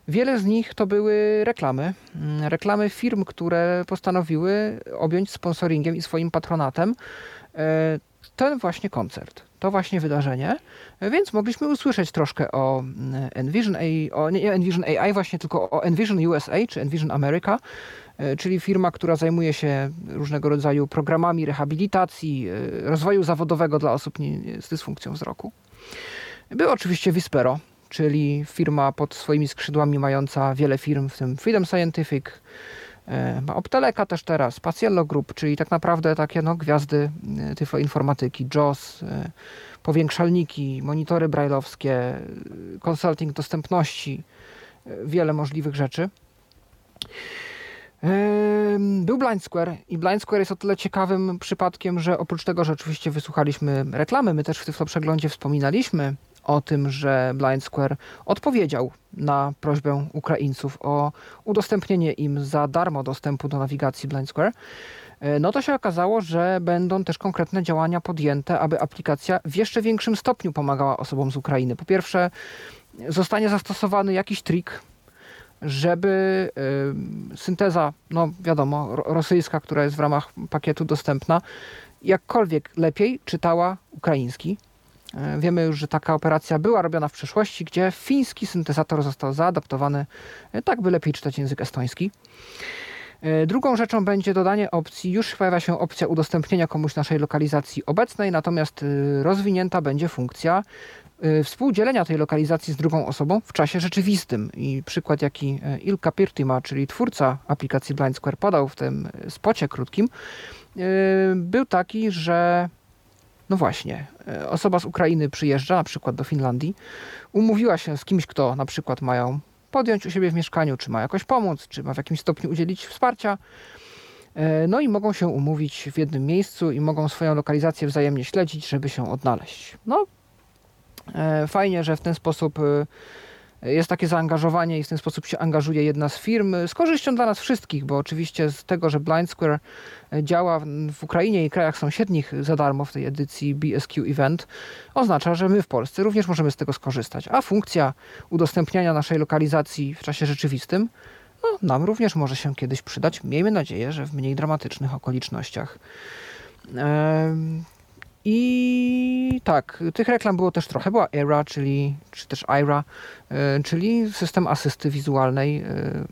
wiele z nich to były reklamy. Mm, reklamy firm, które postanowiły objąć sponsoringiem i swoim patronatem e, ten właśnie koncert to właśnie wydarzenie, więc mogliśmy usłyszeć troszkę o mm, Envision, AI, o, nie Envision AI właśnie, tylko o Envision USA czy Envision America, e, czyli firma, która zajmuje się różnego rodzaju programami rehabilitacji, e, rozwoju zawodowego dla osób z dysfunkcją wzroku. Był oczywiście Vispero, czyli firma pod swoimi skrzydłami mająca wiele firm, w tym Freedom Scientific, ma Opteleka też teraz, Paciello Group, czyli tak naprawdę takie no, gwiazdy tyfloinformatyki, JOS, powiększalniki, monitory brajlowskie, consulting dostępności, wiele możliwych rzeczy. Był Blind Square i Blind Square jest o tyle ciekawym przypadkiem, że oprócz tego, że oczywiście wysłuchaliśmy reklamy, my też w tym przeglądzie wspominaliśmy o tym, że Blind Square odpowiedział na prośbę Ukraińców o udostępnienie im za darmo dostępu do nawigacji Blind Square. E, no to się okazało, że będą też konkretne działania podjęte, aby aplikacja w jeszcze większym stopniu pomagała osobom z Ukrainy. Po pierwsze, zostanie zastosowany jakiś trik, żeby y, synteza, no wiadomo, rosyjska, która jest w ramach pakietu dostępna, jakkolwiek lepiej czytała ukraiński. Y, wiemy już, że taka operacja była robiona w przeszłości, gdzie fiński syntezator został zaadaptowany y, tak, by lepiej czytać język estoński. E, drugą rzeczą będzie dodanie opcji, już pojawia się opcja udostępnienia komuś naszej lokalizacji obecnej, natomiast rozwinięta będzie funkcja współdzielenia tej lokalizacji z drugą osobą w czasie rzeczywistym. I przykład, jaki e, Ilka Pirtima, czyli twórca aplikacji Blind Square, podał w tym e, spocie krótkim, był taki, że no właśnie, osoba z Ukrainy przyjeżdża na przykład do Finlandii, umówiła się z kimś, kto na przykład mają podjąć u siebie w mieszkaniu, czy ma jakoś pomóc, czy ma w jakimś stopniu udzielić wsparcia. E, no i mogą się umówić w jednym miejscu i mogą swoją lokalizację wzajemnie śledzić, żeby się odnaleźć. No, e, fajnie, że w ten sposób e, jest takie zaangażowanie i w ten sposób się angażuje jedna z firm z korzyścią dla nas wszystkich, bo oczywiście z tego, że Blind Square działa w Ukrainie i krajach sąsiednich za darmo w tej edycji BSQ Event, oznacza, że my w Polsce również możemy z tego skorzystać. A funkcja udostępniania naszej lokalizacji w czasie rzeczywistym no, nam również może się kiedyś przydać. Miejmy nadzieję, że w mniej dramatycznych okolicznościach. I tak, tych reklam było też trochę. Była ERA, czyli, czy też IRA, e, czyli system asysty wizualnej e,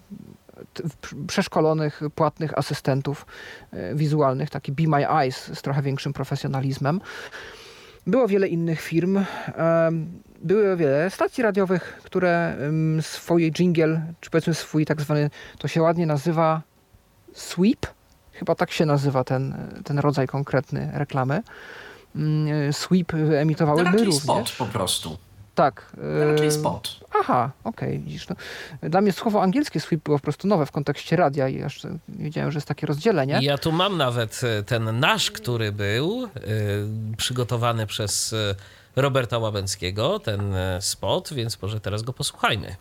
przeszkolonych, płatnych asystentów e, wizualnych, taki Be My Eyes z trochę większym profesjonalizmem. Było wiele innych firm. Były wiele stacji radiowych, które swoje jingle, czy powiedzmy swój tak zwany, to się ładnie nazywa sweep, chyba tak się nazywa ten, ten rodzaj konkretny reklamy sweep emitowały no, również. spot po prostu. Tak. No, raczej spot. Aha, okej, okay, widzisz. No. Dla mnie słowo angielskie sweep było po prostu nowe w kontekście radia i jeszcze wiedziałem, że jest takie rozdzielenie. Ja tu mam nawet e, ten nasz, który był yy, przygotowany przez e, Roberta Łabęckiego, ten spot, więc może teraz go posłuchajmy.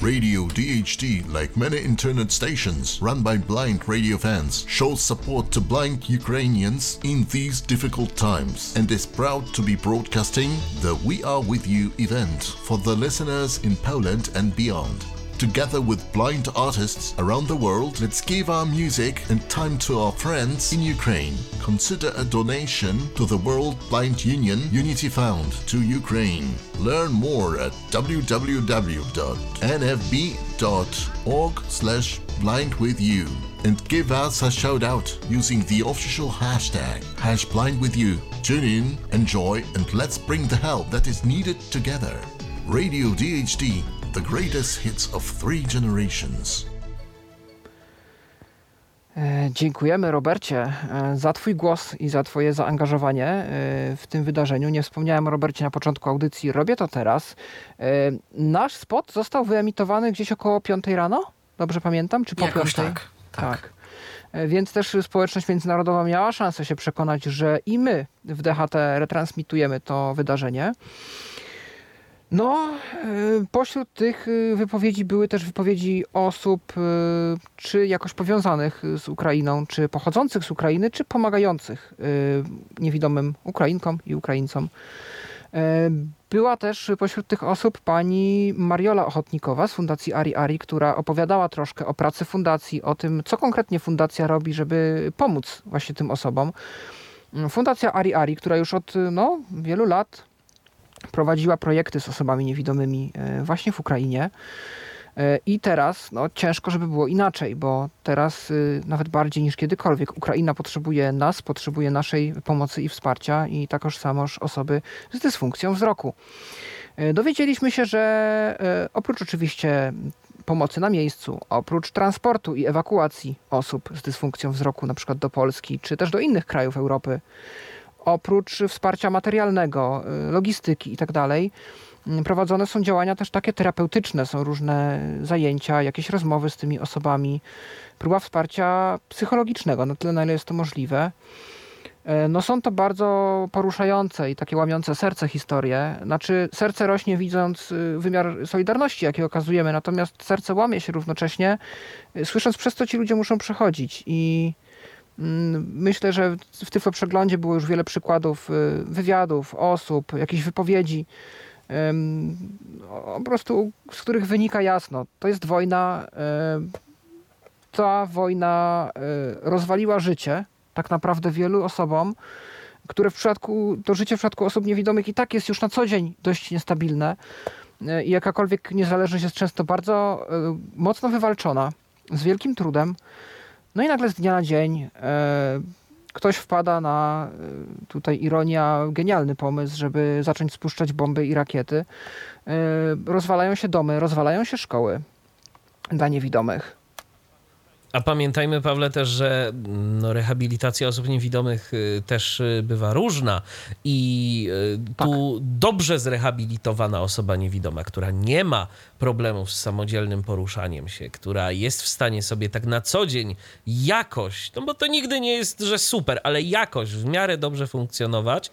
Radio DHT, like many internet stations run by blind radio fans, shows support to blind Ukrainians in these difficult times and is proud to be broadcasting the We Are With You event for the listeners in Poland and beyond. Together with blind artists around the world, let's give our music and time to our friends in Ukraine. Consider a donation to the World Blind Union Unity Fund to Ukraine. Learn more at www.nfb.org slash blindwithyou and give us a shout out using the official hashtag hash blindwithyou. Tune in, enjoy, and let's bring the help that is needed together. Radio DHD, the greatest hits of three generations. E, Dziękujemy Robercie e, za Twój głos i za Twoje zaangażowanie e, w tym wydarzeniu. Nie wspomniałem o Robercie na początku audycji, robię to teraz. Nasz spot został wyemitowany gdzieś około 5 rano, dobrze pamiętam? Czy po Jakoś 5? tak. Tak. E, Więc też społeczność międzynarodowa miała szansę się przekonać, że i my w DHT retransmitujemy to wydarzenie. No, e, pośród tych e, wypowiedzi były też wypowiedzi osób, e, czy jakoś powiązanych z Ukrainą, czy pochodzących z Ukrainy, czy pomagających niewidomym Ukrainkom i Ukraińcom. E, Była też pośród tych osób pani Mariola Ochotnikowa z Fundacji Ari Ari, która opowiadała troszkę o pracy fundacji, o tym, co konkretnie fundacja robi, żeby pomóc właśnie tym osobom. Fundacja Ari Ari, która już od no, wielu lat prowadziła projekty z osobami niewidomymi e, właśnie w Ukrainie. E, I teraz no, ciężko, żeby było inaczej, bo teraz y, nawet bardziej niż kiedykolwiek Ukraina potrzebuje nas, potrzebuje naszej pomocy i wsparcia i takoż samoż osoby z dysfunkcją wzroku. E, Dowiedzieliśmy się, że oprócz oczywiście pomocy na miejscu, oprócz transportu i ewakuacji osób z dysfunkcją wzroku, na przykład do Polski, czy też do innych krajów Europy, oprócz wsparcia materialnego, y, logistyki itd., mm, prowadzone są działania też takie terapeutyczne, są różne zajęcia, jakieś rozmowy z tymi osobami, próba wsparcia psychologicznego, na tyle, na ile jest to możliwe. E, No są to bardzo poruszające i takie łamiące serce historie. Znaczy serce rośnie widząc y, wymiar solidarności, jaki okazujemy, natomiast serce łamie się równocześnie, y, słysząc przez co ci ludzie muszą przechodzić i Myślę, że w Tyflo Przeglądzie było już wiele przykładów y, wywiadów, osób, jakichś wypowiedzi, po prostu z których wynika jasno, to jest wojna, y, ta wojna y, rozwaliła życie tak naprawdę wielu osobom, które w przypadku, to życie w przypadku osób niewidomych i tak jest już na co dzień dość niestabilne i jakakolwiek niezależność jest często bardzo mocno wywalczona, z wielkim trudem. No i nagle z dnia na dzień e, ktoś wpada na e, tutaj ironia, genialny pomysł, żeby zacząć spuszczać bomby i rakiety. E, rozwalają się domy, rozwalają się szkoły dla niewidomych. A pamiętajmy, Pawle, też, że no, rehabilitacja osób niewidomych y, też y, bywa różna i y, tu dobrze zrehabilitowana osoba niewidoma, która nie ma problemów z samodzielnym poruszaniem się, która jest w stanie sobie tak na co dzień jakoś, no bo to nigdy nie jest, że super, ale jakoś w miarę dobrze funkcjonować,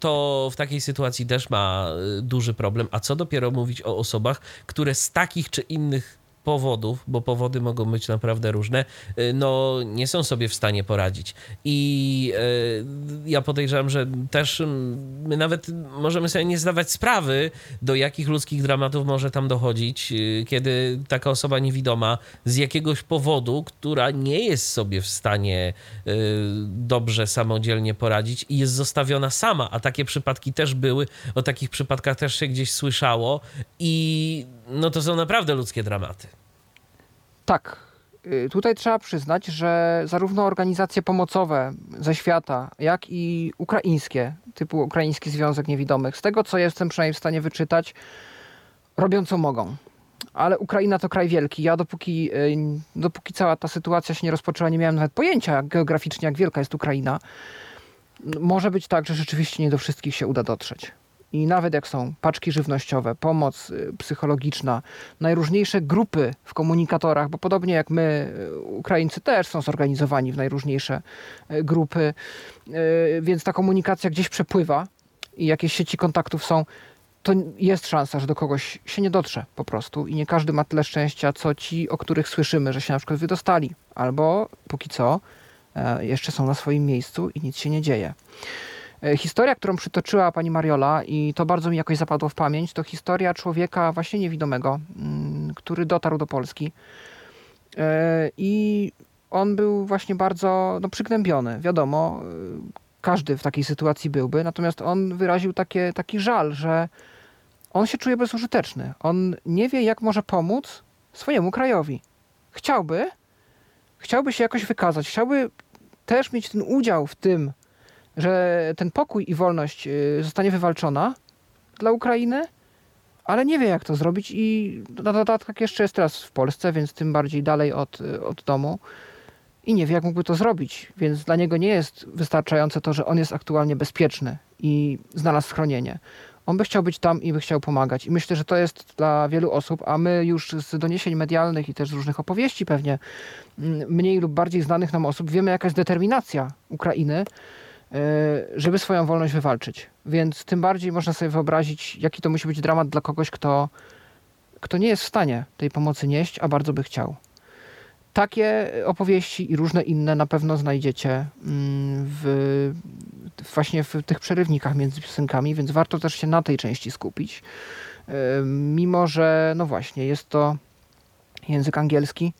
to w takiej sytuacji też ma duży problem. A co dopiero mówić o osobach, które z takich czy innych powodów, bo powody mogą być naprawdę różne, y, no nie są sobie w stanie poradzić. I y, ja podejrzewam, że też mm, my nawet możemy sobie nie zdawać sprawy, do jakich ludzkich dramatów może tam dochodzić, y, kiedy taka osoba niewidoma z jakiegoś powodu, która nie jest sobie w stanie dobrze samodzielnie poradzić i jest zostawiona sama, a takie przypadki też były, o takich przypadkach też się gdzieś słyszało. I no to są naprawdę ludzkie dramaty. Tak, y, tutaj trzeba przyznać, że zarówno organizacje pomocowe ze świata, jak i ukraińskie, typu Ukraiński Związek Niewidomych, z tego co jestem przynajmniej w stanie wyczytać, robią co mogą. Ale Ukraina to kraj wielki. Ja dopóki, y, dopóki cała ta sytuacja się nie rozpoczęła, nie miałem nawet pojęcia jak geograficznie, jak wielka jest Ukraina. Może być tak, że rzeczywiście nie do wszystkich się uda dotrzeć. I nawet jak są paczki żywnościowe, pomoc y, psychologiczna, najróżniejsze grupy w komunikatorach, bo podobnie jak my, y, Ukraińcy też są zorganizowani w najróżniejsze y, grupy, więc ta komunikacja gdzieś przepływa i jakieś sieci kontaktów są, to jest szansa, że do kogoś się nie dotrze po prostu i nie każdy ma tyle szczęścia, co ci, o których słyszymy, że się na przykład wydostali, albo póki co e, jeszcze są na swoim miejscu i nic się nie dzieje. E, Historia, którą przytoczyła pani Mariola i to bardzo mi jakoś zapadło w pamięć, to historia człowieka właśnie niewidomego, mm, który dotarł do Polski. E, I on był właśnie bardzo no, przygnębiony. Wiadomo, każdy w takiej sytuacji byłby, natomiast on wyraził takie, taki żal, że on się czuje bezużyteczny. On nie wie, jak może pomóc swojemu krajowi. Chciałby, chciałby się jakoś wykazać, chciałby też mieć ten udział w tym, że ten pokój i wolność y, zostanie wywalczona dla Ukrainy, ale nie wie, jak to zrobić i na dodatek jeszcze jest teraz w Polsce, więc tym bardziej dalej od, y, od domu i nie wie, jak mógłby to zrobić, więc dla niego nie jest wystarczające to, że on jest aktualnie bezpieczny i znalazł schronienie. On by chciał być tam i by chciał pomagać. I myślę, że to jest dla wielu osób, a my już z doniesień medialnych i też z różnych opowieści pewnie mm, mniej lub bardziej znanych nam osób wiemy, jaka jest determinacja Ukrainy, żeby swoją wolność wywalczyć. Więc tym bardziej można sobie wyobrazić, jaki to musi być dramat dla kogoś, kto, kto nie jest w stanie tej pomocy nieść, a bardzo by chciał. Takie opowieści i różne inne na pewno znajdziecie mm, w, właśnie w tych przerywnikach między piosenkami, więc warto też się na tej części skupić. Mimo, że no właśnie, jest to język angielski,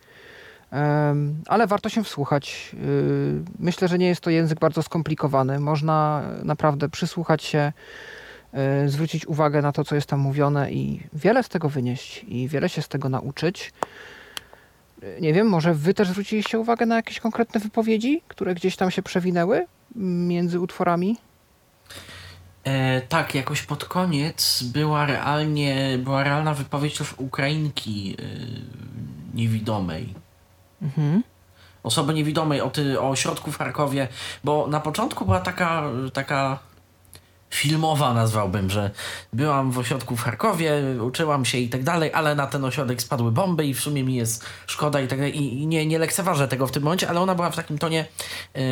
ale warto się wsłuchać. Y, myślę, że nie jest to język bardzo skomplikowany. Można naprawdę przysłuchać się, y, zwrócić uwagę na to, co jest tam mówione i wiele z tego wynieść i wiele się z tego nauczyć. Nie wiem, może wy też zwróciliście uwagę na jakieś konkretne wypowiedzi, które gdzieś tam się przewinęły między utworami? E, tak, jakoś pod koniec była realnie, była realna wypowiedź Ukrainki niewidomej. Mhm. Osoby niewidomej o, ty, o ośrodku w Charkowie, bo na początku była taka, taka filmowa nazwałbym, że byłam w ośrodku w Charkowie, uczyłam się i tak dalej, ale na ten ośrodek spadły bomby i w sumie mi jest szkoda i tak dalej i nie, nie lekceważę tego w tym momencie, ale ona była w takim tonie yy,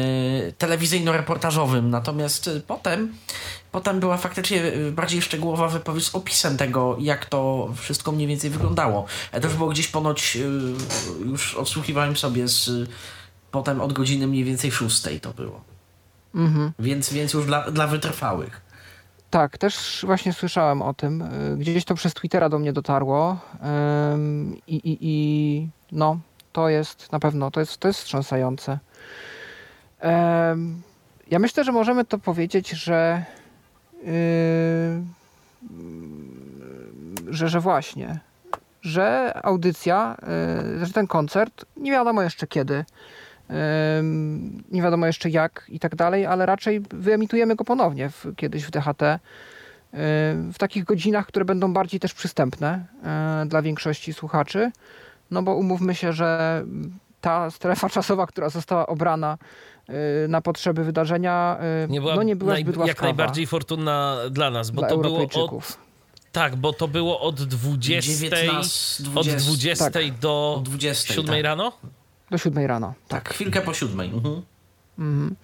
telewizyjno-reportażowym, natomiast yy, potem Potem była faktycznie bardziej szczegółowa wypowiedź z opisem tego, jak to wszystko mniej więcej wyglądało. Ja też było gdzieś ponoć, yy, już odsłuchiwałem sobie z, potem od godziny mniej więcej szóstej to było. Mhm. Więc, więc już dla, dla wytrwałych. Tak, też właśnie słyszałem o tym. Y, gdzieś to przez Twittera do mnie dotarło. I, i, i no, to jest na pewno, to jest, to jest wstrząsające. Ja myślę, że możemy to powiedzieć, że y, że, że właśnie, że audycja, y, że ten koncert, nie wiadomo jeszcze kiedy, nie wiadomo jeszcze jak i tak dalej, ale raczej wyemitujemy go ponownie w, kiedyś w DHT w takich godzinach, które będą bardziej też przystępne dla większości słuchaczy. No bo umówmy się, że ta strefa czasowa, która została obrana na potrzeby wydarzenia, e, nie była, no nie była naj, zbyt łaskawa. Jak najbardziej fortunna dla nas, bo dla to było od, tak, bo to było od 20, 19, 20 od 20 tak. do 20, 7 tak. rano? Do 7 rano. Tak, chwilkę po 7. Mhm. Mhm.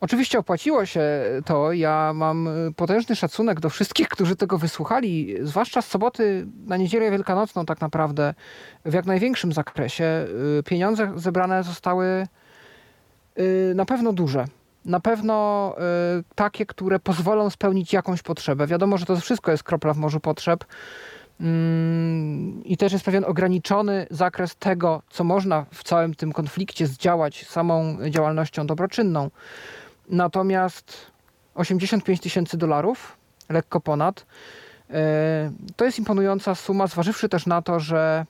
Oczywiście opłaciło się to. Ja mam y, potężny szacunek do wszystkich, którzy tego wysłuchali, zwłaszcza z soboty na niedzielę wielkanocną, tak naprawdę w jak największym zakresie. Y, pieniądze zebrane zostały y, na pewno duże. Na pewno takie, które pozwolą spełnić jakąś potrzebę. Wiadomo, że to wszystko jest kropla w morzu potrzeb. Mm, I też jest pewien ograniczony zakres tego, co można w całym tym konflikcie zdziałać samą działalnością dobroczynną. Natomiast 85 tysięcy dolarów, lekko ponad, e, to jest imponująca suma, zważywszy też na to, że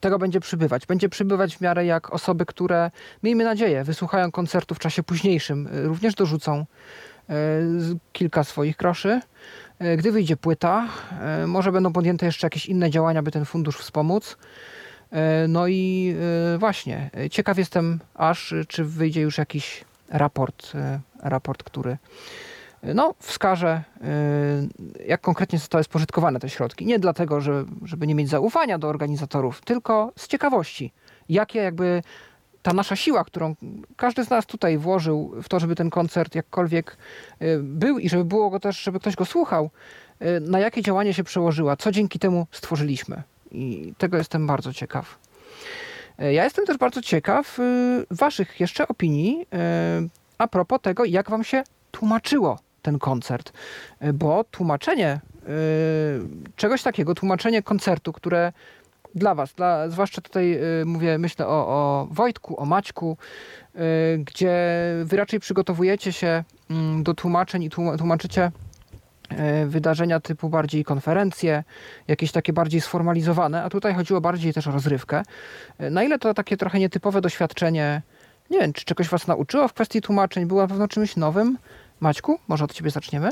tego będzie przybywać. Będzie przybywać w miarę jak osoby, które, miejmy nadzieję, wysłuchają koncertu w czasie późniejszym, e, również dorzucą kilka swoich groszy. Gdy wyjdzie płyta, może będą podjęte jeszcze jakieś inne działania, by ten fundusz wspomóc. No i właśnie, ciekaw jestem aż, czy wyjdzie już jakiś raport, e, raport który e, no, wskaże, e, jak konkretnie zostały spożytkowane te środki. Nie dlatego, że, żeby nie mieć zaufania do organizatorów, tylko z ciekawości, jakie jakby ta nasza siła, którą każdy z nas tutaj włożył w to, żeby ten koncert jakkolwiek był i żeby było go też, żeby ktoś go słuchał, na jakie działanie się przełożyła, co dzięki temu stworzyliśmy. I tego jestem bardzo ciekaw. Ja jestem też bardzo ciekaw y, Waszych jeszcze opinii y, a propos tego, jak Wam się tłumaczyło ten koncert, e, bo tłumaczenie czegoś takiego, tłumaczenie koncertu, które dla Was, dla, zwłaszcza tutaj mówię, myślę o, o Wojtku, o Maćku, gdzie Wy raczej przygotowujecie się mm, do tłumaczeń i tłumaczycie wydarzenia typu bardziej konferencje, jakieś takie bardziej sformalizowane, a tutaj chodziło bardziej też o rozrywkę. Na ile to takie trochę nietypowe doświadczenie, nie wiem, czy czegoś Was nauczyło w kwestii tłumaczeń, było na pewno czymś nowym? Maćku, może od Ciebie zaczniemy?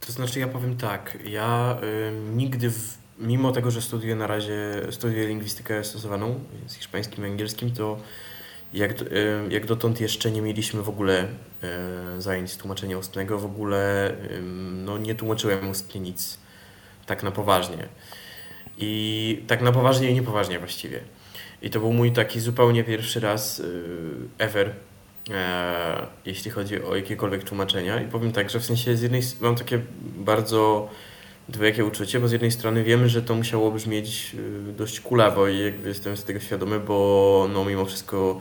To znaczy, ja powiem tak. Ja y, nigdy, w, mimo tego, że studiuję na razie, studiuję lingwistykę stosowaną z hiszpańskim i angielskim, to jak, y, jak dotąd jeszcze nie mieliśmy w ogóle y, zajęć tłumaczenia ustnego. W ogóle y, no, nie tłumaczyłem ustnie nic tak na poważnie. I tak na poważnie i niepoważnie właściwie. I to był mój taki zupełnie pierwszy raz y, ever E, jeśli chodzi o jakiekolwiek tłumaczenia. I powiem tak, że w sensie z jednej mam takie bardzo dwojakie uczucie, bo z jednej strony wiemy, że to musiało brzmieć e, dość kulawo i jakby jestem z tego świadomy, bo no mimo wszystko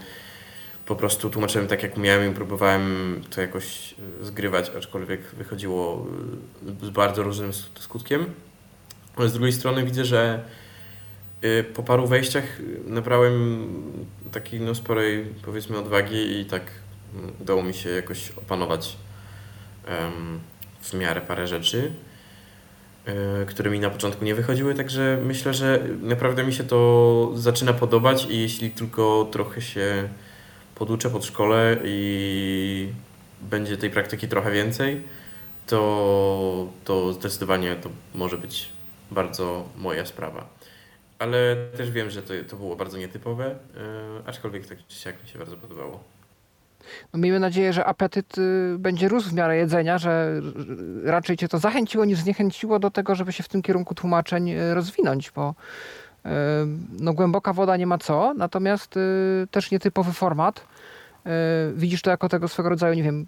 po prostu tłumaczyłem tak jak umiałem i próbowałem to jakoś e, zgrywać, aczkolwiek wychodziło z bardzo różnym skutkiem. Ale z drugiej strony widzę, że po paru wejściach nabrałem takiej no, sporej powiedzmy odwagi i tak mm, udało mi się jakoś opanować um, w miarę parę rzeczy, y, które mi na początku nie wychodziły, także myślę, że naprawdę mi się to zaczyna podobać i jeśli tylko trochę się poduczę pod szkole i będzie tej praktyki trochę więcej, to, to zdecydowanie to może być bardzo moja sprawa ale też wiem, że to, to było bardzo nietypowe, yy, aczkolwiek tak czy siak mi się bardzo podobało. No miejmy nadzieję, że apetyt y, będzie rósł w miarę jedzenia, że raczej cię to zachęciło niż zniechęciło do tego, żeby się w tym kierunku tłumaczeń y, rozwinąć, bo y, no, głęboka woda nie ma co, natomiast też nietypowy format. Widzisz to jako tego swego rodzaju, nie wiem,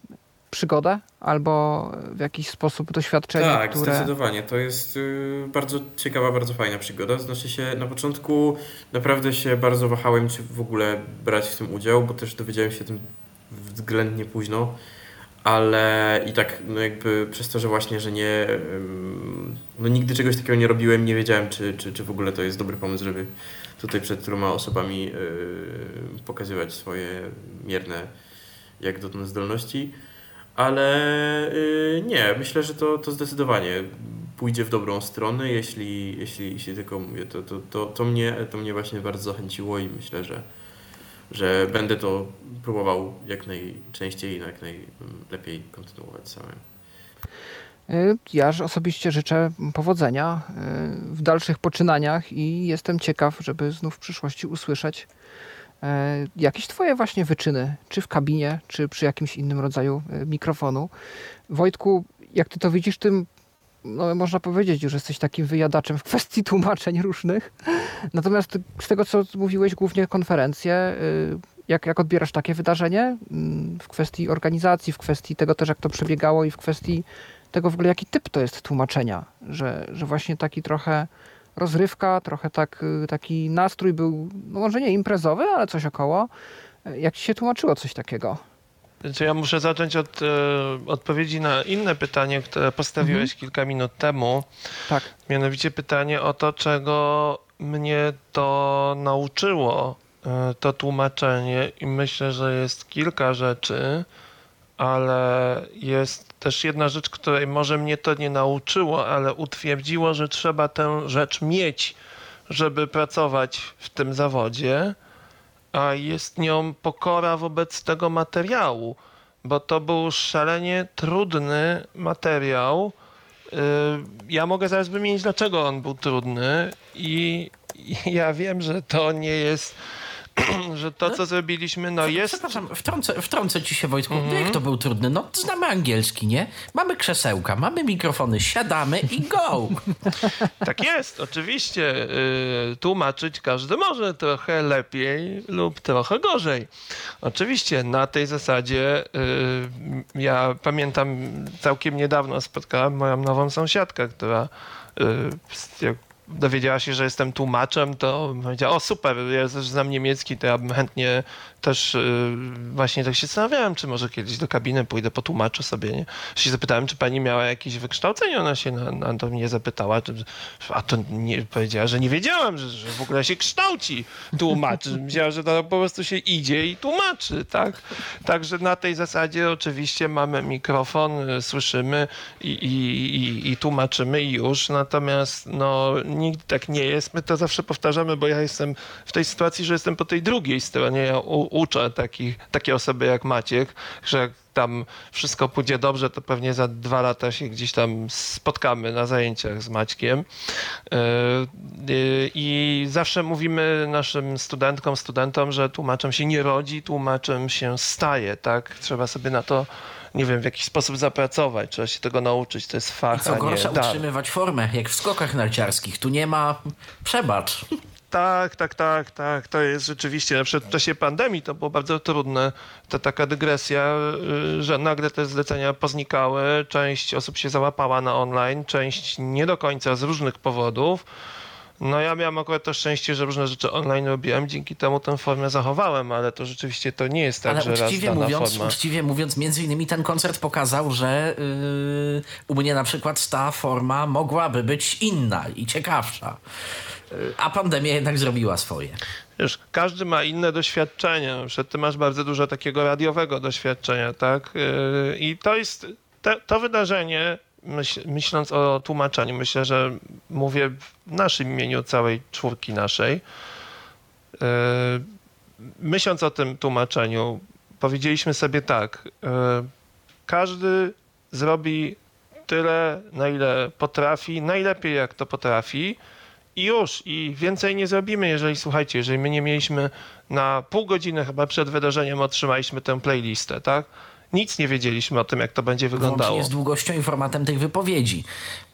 przygodę albo w jakiś sposób doświadczenie, tak, które... zdecydowanie. To jest y, bardzo ciekawa, bardzo fajna przygoda. Znaczy się, na początku naprawdę się bardzo wahałem, czy w ogóle brać w tym udział, bo też dowiedziałem się tym względnie późno, ale i tak no jakby przez to, że właśnie, że nie no nigdy czegoś takiego nie robiłem, nie wiedziałem, czy, czy, czy w ogóle to jest dobry pomysł, żeby tutaj przed tyloma osobami yy, pokazywać swoje mierne jak dotąd zdolności ale yy, nie, myślę, że to, to zdecydowanie pójdzie w dobrą stronę, jeśli, jeśli, jeśli tylko mówię, to, to, to, to, mnie, to mnie właśnie bardzo zachęciło i myślę, że, że będę to próbował jak najczęściej i jak najlepiej kontynuować samym. Y, ja osobiście życzę powodzenia y, w dalszych poczynaniach i jestem ciekaw, żeby znów w przyszłości usłyszeć jakieś twoje właśnie wyczyny, czy w kabinie, czy przy jakimś innym rodzaju e, mikrofonu. Wojtku, jak ty to widzisz, tym no, można powiedzieć, że jesteś takim wyjadaczem w kwestii tłumaczeń różnych. Natomiast z tego, co mówiłeś, głównie konferencje, e, jak, jak odbierasz takie wydarzenie mm, w kwestii organizacji, w kwestii tego też, jak to przebiegało i w kwestii tego w ogóle, jaki typ to jest tłumaczenia, że, że właśnie taki trochę rozrywka, trochę tak, y, taki nastrój był, no może nie imprezowy, ale coś około. Jak ci się tłumaczyło coś takiego? Znaczy ja muszę zacząć od e, odpowiedzi na inne pytanie, które postawiłeś mhm. kilka minut temu. Tak. Mianowicie pytanie o to, czego mnie to nauczyło, e, to tłumaczenie i myślę, że jest kilka rzeczy, ale jest też jedna rzecz, której może mnie to nie nauczyło, ale utwierdziło, że trzeba tę rzecz mieć, żeby pracować w tym zawodzie, a jest nią pokora wobec tego materiału, bo to był szalenie trudny materiał. Y, ja mogę zaraz wymienić, dlaczego on był trudny, i ja wiem, że to nie jest że to, co zrobiliśmy, no jest... Przepraszam, wtrącę, wtrącę ci się, Wojtku. Mhm. Jak to był trudny? No, znamy angielski, nie? Mamy krzesełka, mamy mikrofony, siadamy i go! tak jest, oczywiście. Y, tłumaczyć każdy może trochę lepiej lub trochę gorzej. Oczywiście, na tej zasadzie y, ja pamiętam, całkiem niedawno spotkałem moją nową sąsiadkę, która y, dowiedziała się, że jestem tłumaczem, to powiedziała, o super, ja też znam niemiecki, to ja bym chętnie też y, właśnie tak się zastanawiałem, czy może kiedyś do kabiny pójdę, potłumaczę sobie, nie? Się zapytałem, czy pani miała jakieś wykształcenie, ona się na, na to mnie zapytała, a to nie, powiedziała, że nie wiedziałam, że, że w ogóle się kształci tłumaczy. Myślała, że to po prostu się idzie i tłumaczy, tak? Także na tej zasadzie oczywiście mamy mikrofon, y, słyszymy i, i, i, i tłumaczymy i już, natomiast no nigdy tak nie jest. My to zawsze powtarzamy, bo ja jestem w tej sytuacji, że jestem po tej drugiej stronie. Ja u, uczę takich, takie osoby jak Maciek, że jak tam wszystko pójdzie dobrze, to pewnie za dwa lata się gdzieś tam spotkamy na zajęciach z Maćkiem. E, I zawsze mówimy naszym studentkom, studentom, że tłumaczem się nie rodzi, tłumaczem się staje, tak? Trzeba sobie na to nie wiem, w jakiś sposób zapracować, trzeba się tego nauczyć, to jest fach, I co gorsza, nie, utrzymywać formę, jak w skokach narciarskich. Tu nie ma przebacz. Tak, tak, tak, tak. To jest rzeczywiście. Na przykład w czasie pandemii to było bardzo trudne. To taka dygresja, y, że nagle te zlecenia poznikały. Część osób się załapała na online, część nie do końca z różnych powodów. No ja miałem akurat to szczęście, że różne rzeczy online robiłem, dzięki temu tę formę zachowałem, ale to rzeczywiście to nie jest tak, ale że uczciwie raz mówiąc, forma... Uczciwie mówiąc, między innymi ten koncert pokazał, że yy, u mnie na przykład ta forma mogłaby być inna i ciekawsza. A pandemia jednak zrobiła swoje. Wiesz, każdy ma inne doświadczenia. Ty masz bardzo dużo takiego radiowego doświadczenia, tak? Yy, I to jest te, to wydarzenie, myśl, myśląc o tłumaczeniu, myślę, że mówię w naszym imieniu, całej czwórki naszej. Yy, myśląc o tym tłumaczeniu, powiedzieliśmy sobie tak. Yy, każdy zrobi tyle, na ile potrafi, najlepiej jak to potrafi i już, i więcej nie zrobimy, jeżeli słuchajcie, jeżeli my nie mieliśmy na pół godziny chyba przed wydarzeniem otrzymaliśmy tę playlistę, tak? Nic nie wiedzieliśmy o tym, jak to będzie wyglądało. Włącznie z długością i formatem tych wypowiedzi.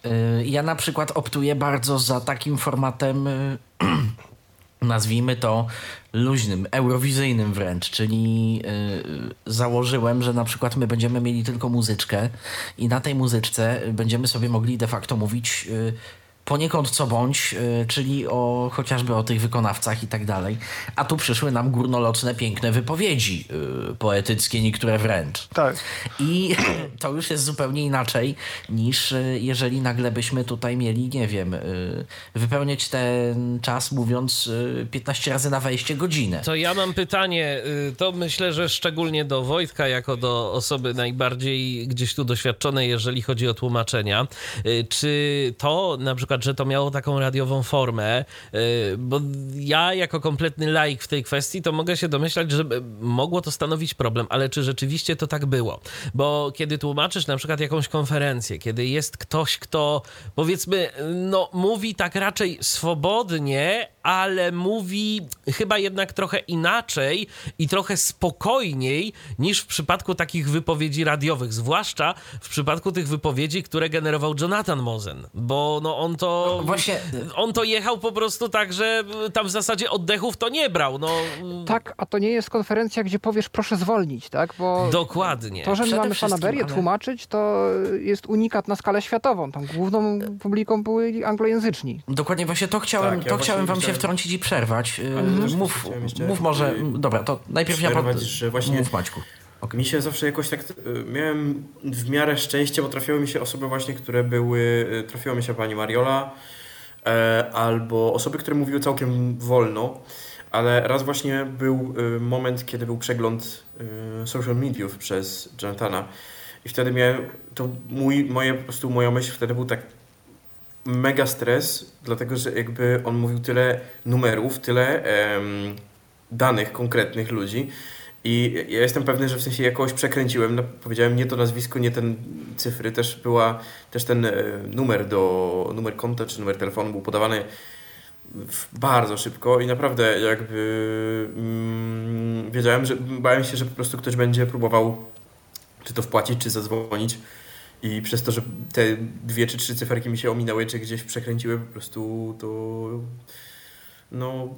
Y, ja na przykład optuję bardzo za takim formatem, y, nazwijmy to luźnym, eurowizyjnym wręcz, czyli y, założyłem, że na przykład my będziemy mieli tylko muzyczkę i na tej muzyczce będziemy sobie mogli de facto mówić poniekąd co bądź, y, czyli o chociażby o tych wykonawcach i tak dalej. A tu przyszły nam górnoloczne, piękne wypowiedzi yy, poetyckie, niektóre wręcz. Tak. I to już jest zupełnie inaczej niż y, jeżeli nagle byśmy tutaj mieli, nie wiem, wypełniać ten czas mówiąc yy, 15 razy na wejście godzinę. To ja mam pytanie, y, to myślę, że szczególnie do Wojtka, jako do osoby najbardziej gdzieś tu doświadczonej, jeżeli chodzi o tłumaczenia. Y, czy to na przykład przykład, że to miało taką radiową formę, y, bo ja jako kompletny laik w tej kwestii, to mogę się domyślać, że mogło to stanowić problem, ale czy rzeczywiście to tak było? Bo kiedy tłumaczysz na przykład jakąś konferencję, kiedy jest ktoś, kto powiedzmy, no mówi tak raczej swobodnie, ale mówi chyba jednak trochę inaczej i trochę spokojniej niż w przypadku takich wypowiedzi radiowych, zwłaszcza w przypadku tych wypowiedzi, które generował Jonathan Mosen, bo no on to no, właśnie on to jechał po prostu tak, że tam w zasadzie oddechów to nie brał. No. Tak, a to nie jest konferencja, gdzie powiesz proszę zwolnić, tak? Bo Dokładnie. To, że my mamy fanaberię ale... tłumaczyć, to jest unikat na skalę światową. Tam główną publiką były anglojęzyczni. Dokładnie, właśnie to chciałem, tak, ja to chciałem wam się wtrącić i przerwać. Y, mów, mów może, y, dobra, to najpierw ja pod... że właśnie mów Maćku. Okay. Mi się zawsze jakoś tak, y, miałem w miarę szczęście, bo trafiały mi się osoby właśnie, które były, trafiła mi się pani Mariola, e, albo osoby, które mówiły całkiem wolno, ale raz właśnie był moment, kiedy był przegląd social mediów przez Jonathana i wtedy miałem, to mój, moje, po prostu moja myśl wtedy był tak, mega stres, dlatego że jakby on mówił tyle numerów, tyle danych konkretnych ludzi. I ja jestem pewny, że w sensie jakoś przekręciłem. No, powiedziałem nie to nazwisko, nie ten cyfry. Też była, też ten e, numer do, numer konta czy numer telefonu był podawany bardzo szybko i naprawdę jakby mm, wiedziałem, że bałem się, że po prostu ktoś będzie próbował czy to wpłacić, czy zadzwonić i przez to, że te dwie czy trzy cyferki mi się ominęły, czy gdzieś przekręciły, po prostu to no,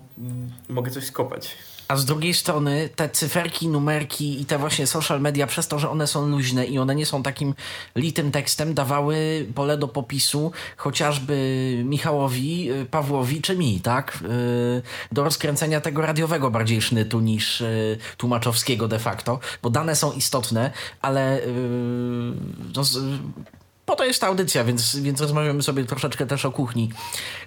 mogę coś skopać. A z drugiej strony te cyferki, numerki i te właśnie social media, przez to, że one są luźne i one nie są takim litym tekstem, dawały pole do popisu chociażby Michałowi, y, Pawłowi czy mi, tak? Y, do rozkręcenia tego radiowego bardziej sznytu niż y, tłumaczowskiego de facto, bo dane są istotne, ale no, po to jest ta audycja, więc, więc rozmawiamy sobie troszeczkę też o kuchni.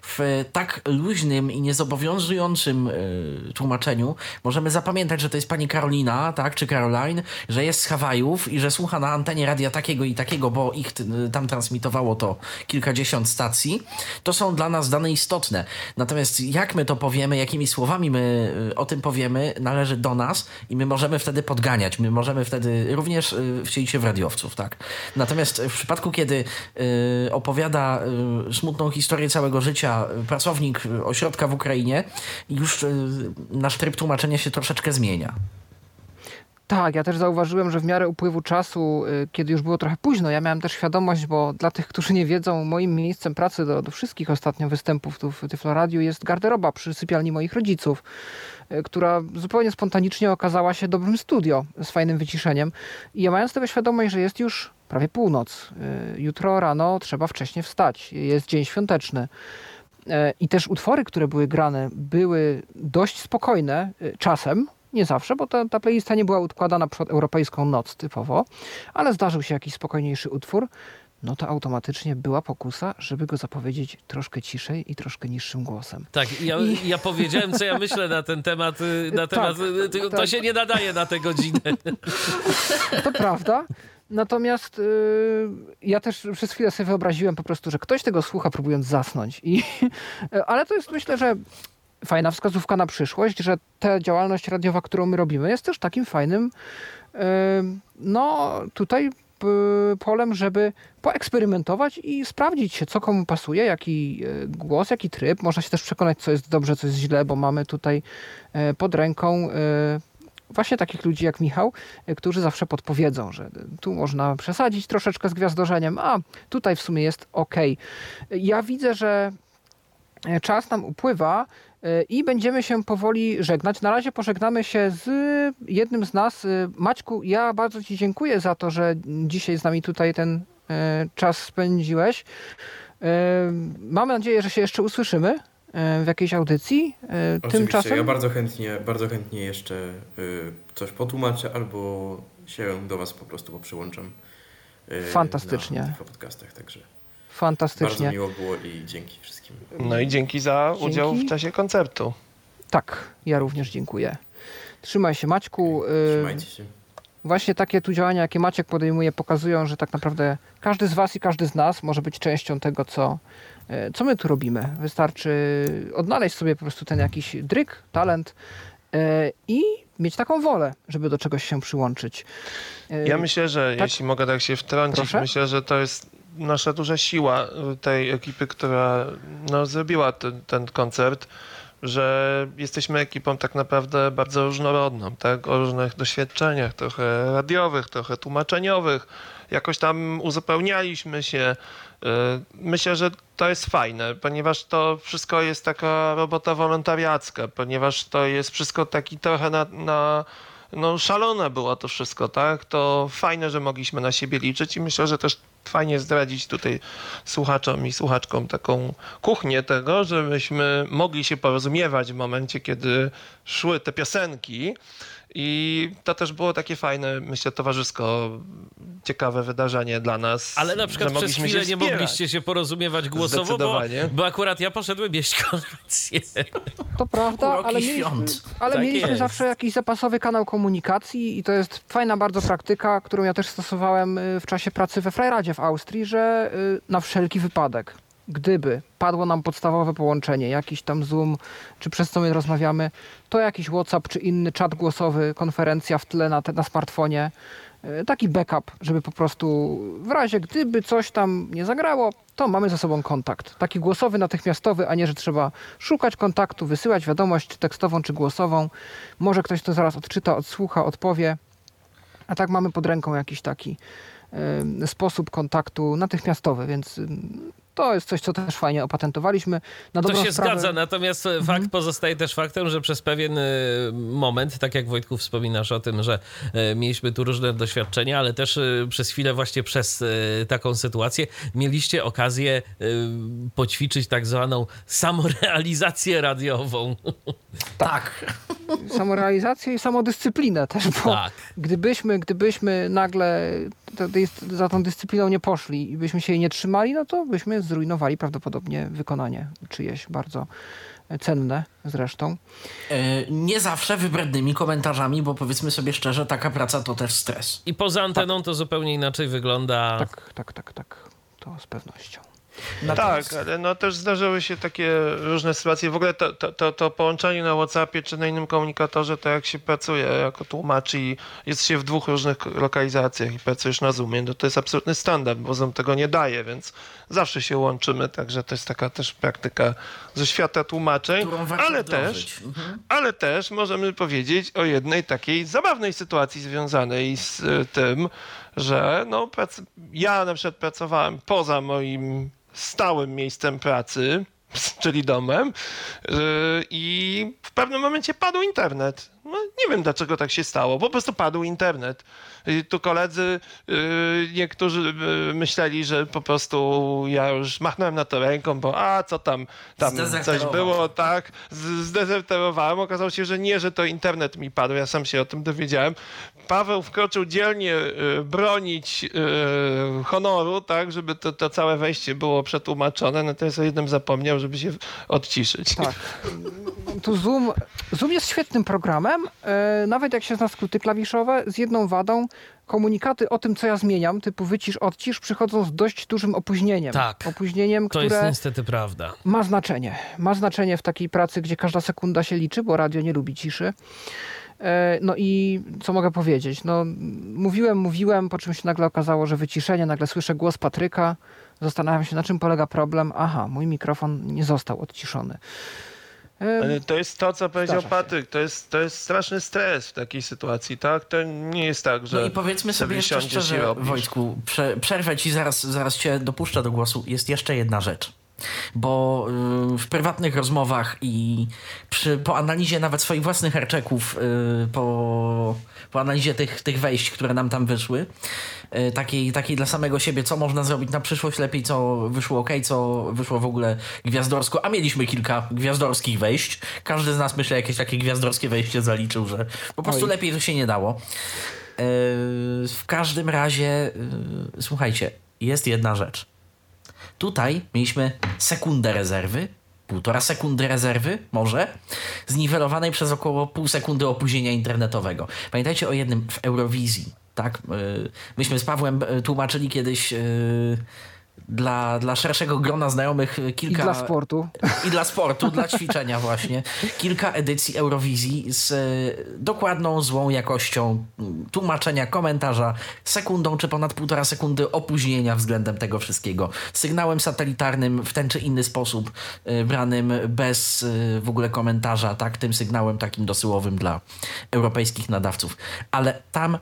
W tak luźnym i niezobowiązującym y, tłumaczeniu możemy zapamiętać, że to jest pani Karolina, tak, czy Caroline, że jest z Hawajów i że słucha na antenie radia takiego i takiego, bo ich y, tam transmitowało to kilkadziesiąt stacji. To są dla nas dane istotne. Natomiast jak my to powiemy, jakimi słowami my y, o tym powiemy, należy do nas i my możemy wtedy podganiać. My możemy wtedy również y, wcielić się w radiowców, tak. Natomiast w przypadku, kiedy kiedy y, opowiada y, smutną historię całego życia y, pracownik ośrodka w Ukrainie, już nasz tryb tłumaczenia się troszeczkę zmienia. Tak, ja też zauważyłem, że w miarę upływu czasu, kiedy już było trochę późno, ja miałem też świadomość, bo dla tych, którzy nie wiedzą, moim miejscem pracy do, do wszystkich ostatnio występów tu w Tyfloradiu jest garderoba przy sypialni moich rodziców, która zupełnie spontanicznie okazała się dobrym studio z fajnym wyciszeniem. I ja mając tego świadomość, że jest już prawie północ. Y, jutro rano trzeba wcześnie wstać. Jest dzień świąteczny. E, I też utwory, które były grane, były dość spokojne y, czasem, nie zawsze, bo ta, ta playlista nie była układana przed europejską noc typowo, ale zdarzył się jakiś spokojniejszy utwór, no to automatycznie była pokusa, żeby go zapowiedzieć troszkę ciszej i troszkę niższym głosem. Tak, ja, I... ja powiedziałem, co ja myślę na ten temat. Y, na temat tak, to, tak. się nie nadaje na tę godzinę. To prawda. Natomiast yy, ja też przez chwilę sobie wyobraziłem po prostu, że ktoś tego słucha próbując zasnąć. I, ale to jest myślę, że fajna wskazówka na przyszłość, że ta działalność radiowa, którą my robimy, jest też takim fajnym, yy, no tutaj polem, żeby poeksperymentować i sprawdzić się, co komu pasuje, jaki y, głos, jaki tryb. Można się też przekonać, co jest dobrze, co jest źle, bo mamy tutaj y, pod ręką y, właśnie takich ludzi jak Michał, e, którzy zawsze podpowiedzą, że tu można przesadzić troszeczkę z gwiazdorzeniem, a tutaj w sumie jest ok. Ja widzę, że e, czas nam upływa e, i będziemy się powoli żegnać. Na razie pożegnamy się z jednym z nas. Maćku, ja bardzo Ci dziękuję za to, że dzisiaj z nami tutaj ten czas spędziłeś. Mam nadzieję, że się jeszcze usłyszymy. E, w jakiejś audycji. E, Oczywiście, Tymczasem... ja bardzo chętnie, bardzo chętnie jeszcze e, coś potłumaczę albo się do Was po prostu przyłączam. Fantastycznie. Na podcastach, także. Fantastycznie. Bardzo miło było i dzięki wszystkim. No i dzięki za dzięki. udział w czasie koncertu. Tak, ja również dziękuję. Trzymaj się Maćku. Trzymajcie się. Właśnie takie tu działania, jakie Maciek podejmuje, pokazują, że tak naprawdę każdy z Was i każdy z nas może być częścią tego, co, E, co my tu robimy? Wystarczy odnaleźć sobie po prostu ten jakiś dryk, talent e, i mieć taką wolę, żeby do czegoś się przyłączyć. E, ja myślę, że tak? jeśli mogę tak się wtrącić, Proszę? myślę, że to jest nasza duża siła tej ekipy, która no, zrobiła ten, ten koncert że jesteśmy ekipą tak naprawdę bardzo różnorodną, tak? o różnych doświadczeniach, trochę radiowych, trochę tłumaczeniowych. Jakoś tam uzupełnialiśmy się. Y, myślę, że to jest fajne, ponieważ to wszystko jest taka robota wolontariacka, ponieważ to jest wszystko taki trochę na, na no szalone było to wszystko, tak? To fajne, że mogliśmy na siebie liczyć i myślę, że też fajnie zdradzić tutaj słuchaczom i słuchaczkom taką kuchnię tego, żebyśmy mogli się porozumiewać w momencie, kiedy szły te piosenki i to też było takie fajne, myślę, towarzysko, ciekawe wydarzenie dla nas. Ale na przykład przez chwilę nie mogliście się porozumiewać głosowo, bo, bo akurat ja poszedłem jeść kolację. To prawda, ale mieliśmy, ale tak mieliśmy zawsze jakiś zapasowy kanał komunikacji i to jest fajna bardzo praktyka, którą ja też stosowałem y, w czasie pracy we Freiradzie w Austrii, że y, na wszelki wypadek gdyby padło nam podstawowe połączenie, jakiś tam Zoom, czy przez co my rozmawiamy, to jakiś WhatsApp, czy inny czat głosowy, konferencja w tle na, te, na smartfonie, e, taki backup, żeby po prostu w razie gdyby coś tam nie zagrało, to mamy ze sobą kontakt. Taki głosowy, natychmiastowy, a nie, że trzeba szukać kontaktu, wysyłać wiadomość, czy tekstową, czy głosową. Może ktoś to zaraz odczyta, odsłucha, odpowie. A tak mamy pod ręką jakiś taki y, sposób kontaktu natychmiastowy, więc to jest coś, co też fajnie opatentowaliśmy. Na to się sprawę... zgadza, natomiast mhm. fakt pozostaje też faktem, że przez pewien e, moment, tak jak Wojtku wspominasz o tym, że e, mieliśmy tu różne doświadczenia, ale też przez chwilę właśnie przez taką sytuację mieliście okazję poćwiczyć tak zwaną samorealizację radiową. Tak. Samorealizację i samodyscyplinę też, bo tak. gdybyśmy, gdybyśmy nagle za tą dyscypliną nie poszli i byśmy się jej nie trzymali, no to byśmy zrujnowali prawdopodobnie wykonanie czyjeś bardzo cenne zresztą. E, nie zawsze wybrednymi komentarzami, bo powiedzmy sobie szczerze, taka praca to też stres. I poza anteną tak. to zupełnie inaczej wygląda. Tak, tak, tak, tak. To z pewnością. Natomiast... Tak, ale no też zdarzyły się takie różne sytuacje. W ogóle to, to, to, to, połączenie na WhatsAppie czy na innym komunikatorze, to jak się pracuje jako tłumacz i jest się w dwóch różnych lokalizacjach i pracujesz na Zoomie, no to jest absolutny standard, bo Zoom tego nie daje, więc zawsze się łączymy, także to jest taka też praktyka ze świata tłumaczeń, ale też, mhm. ale też możemy powiedzieć o jednej takiej zabawnej sytuacji związanej z e, tym, że no, ja na przykład pracowałem poza moim stałym miejscem pracy, czyli domem, y, i w pewnym momencie padł internet. No, nie wiem dlaczego tak się stało, po prostu padł internet. I tu koledzy, y, niektórzy y, myśleli, że po prostu ja już machnąłem na to ręką, bo a co tam, tam coś było, tak, zdezerterowałem. Okazało się, że nie, że to internet mi padł, ja sam się o tym dowiedziałem. Paweł wkroczył dzielnie y, bronić honoru, tak, żeby to, to całe wejście było przetłumaczone, natomiast o jednym zapomniał, żeby się odciszyć. Tak. Tu Zoom, Zoom jest świetnym programem, nawet jak się zna skróty klawiszowe, z jedną wadą, komunikaty o tym, co ja zmieniam, typu wycisz, odcisz, przychodzą z dość dużym opóźnieniem. Tak. Opóźnieniem, to które jest niestety prawda. Ma znaczenie. Ma znaczenie w takiej pracy, gdzie każda sekunda się liczy, bo radio nie lubi ciszy. E, no i co mogę powiedzieć? No, mówiłem, mówiłem, po czym się nagle okazało, że wyciszenie, nagle słyszę głos Patryka, zastanawiam się, na czym polega problem. Aha, mój mikrofon nie został odciszony. To jest to, co powiedział Patryk. To jest, to jest straszny stres w takiej sytuacji, tak? To nie jest tak, że. No i powiedzmy sobie jeszcze szczerze, Wojtku, prze, przerwę ci, zaraz, zaraz cię dopuszczę do głosu. Jest jeszcze jedna rzecz bo y, w prywatnych rozmowach i przy, po analizie nawet swoich własnych herczeków, y, po, po analizie tych, tych wejść, które nam tam wyszły, y, takiej, takiej dla samego siebie, co można zrobić na przyszłość lepiej, co wyszło ok, co wyszło w ogóle gwiazdorsko, a mieliśmy kilka gwiazdorskich wejść. Każdy z nas, myślę, jakieś takie gwiazdorskie wejście zaliczył, że po prostu Oj. lepiej to się nie dało. W każdym razie, słuchajcie, jest jedna rzecz Tutaj mieliśmy sekundę rezerwy, półtora sekundy rezerwy, może, zniwelowanej przez około pół sekundy opóźnienia internetowego. Pamiętajcie o jednym w Eurowizji, tak? Y, myśmy z Pawłem y, tłumaczyli kiedyś y, dla, dla szerszego grona znajomych kilka... I dla sportu. I dla sportu, dla ćwiczenia właśnie. Kilka edycji Eurowizji z e, dokładną, złą jakością tłumaczenia, komentarza, sekundą czy ponad półtora sekundy opóźnienia względem tego wszystkiego. Sygnałem satelitarnym w ten czy inny sposób e, branym bez w ogóle komentarza, tak, tym sygnałem takim dosyłowym dla europejskich nadawców. Ale tam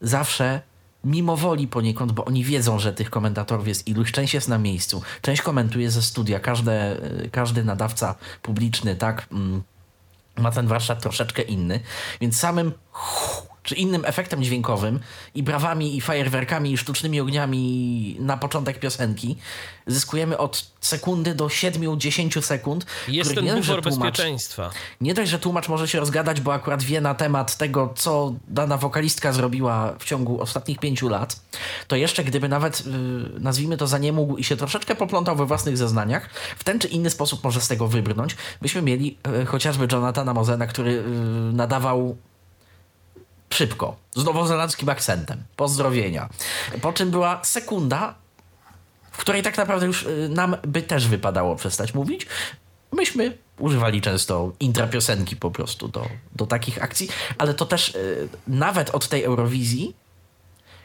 zawsze mimo woli poniekąd, bo oni wiedzą, że tych komentatorów jest iluś, część jest na miejscu, część komentuje ze studia, każde, każdy nadawca publiczny, tak, mm, ma ten warsztat troszeczkę inny, więc samym czy innym efektem dźwiękowym i brawami, i fajerwerkami, i sztucznymi ogniami na początek piosenki, zyskujemy od sekundy do 7-10 sekund. Jest ten nie bufor bezpieczeństwa. Nie dość, że tłumacz może się rozgadać, bo akurat wie na temat tego, co dana wokalistka zrobiła w ciągu ostatnich pięciu lat, to jeszcze gdyby nawet, yy, nazwijmy to, za nie mógł i się troszeczkę poplątał we własnych zeznaniach, w ten czy inny sposób może z tego wybrnąć, byśmy mieli yy, chociażby Jonathana Mozena, który yy, nadawał szybko, z nowozelandzkim akcentem. Pozdrowienia. Po czym była sekunda, w której tak naprawdę już y, nam by też wypadało przestać mówić. Myśmy używali często intrapiosenki po prostu do, do takich akcji, ale to też y, nawet od tej Eurowizji,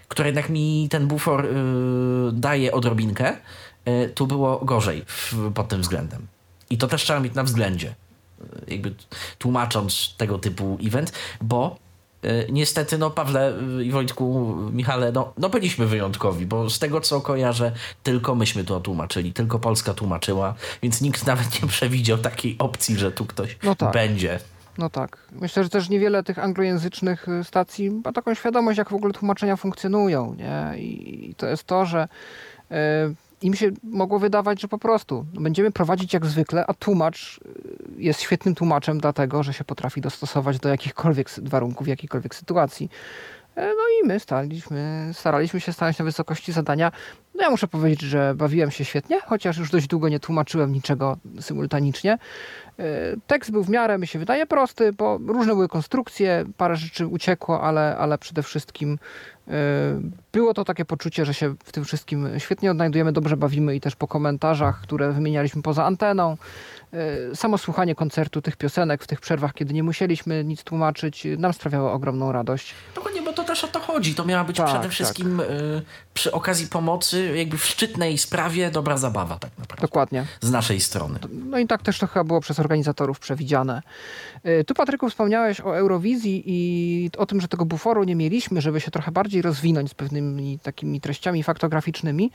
która jednak mi ten bufor y, daje odrobinkę, tu było gorzej pod tym względem. I to też trzeba mieć na względzie, jakby tłumacząc tego typu event, bo niestety, no Pawle i Wojtku, Michale, no, no byliśmy wyjątkowi, bo z tego co kojarzę, tylko myśmy to tłumaczyli, tylko Polska tłumaczyła, więc nikt nawet nie przewidział takiej opcji, że tu ktoś no tak. będzie. No tak. Myślę, że też niewiele tych anglojęzycznych y, stacji ma taką świadomość, jak w ogóle tłumaczenia funkcjonują. Nie? I to jest to, że y, im się mogło wydawać, że po prostu będziemy prowadzić jak zwykle, a tłumacz y, jest świetnym tłumaczem, dlatego że się potrafi dostosować do jakichkolwiek warunków, jakiejkolwiek sytuacji. E, no i my staliśmy, staraliśmy się stanąć na wysokości zadania. No ja muszę powiedzieć, że bawiłem się świetnie, chociaż już dość długo nie tłumaczyłem niczego symultanicznie. E, tekst był w miarę, mi się wydaje, prosty, bo różne były konstrukcje, parę rzeczy uciekło, ale, ale przede wszystkim było to takie poczucie, że się w tym wszystkim świetnie odnajdujemy, dobrze bawimy i też po komentarzach, które wymienialiśmy poza anteną, samo słuchanie koncertu tych piosenek w tych przerwach, kiedy nie musieliśmy nic tłumaczyć, nam sprawiało ogromną radość. Dokładnie, bo to też o to chodzi. To miała być tak, przede tak. wszystkim tak. przy okazji pomocy, jakby w szczytnej sprawie, dobra zabawa tak naprawdę. Dokładnie. Z naszej strony. No i tak też to chyba było przez organizatorów przewidziane. Tu, Patryku, wspomniałeś o Eurowizji i o tym, że tego buforu nie mieliśmy, żeby się trochę bardziej rozwinąć z pewnymi takimi treściami faktograficznymi.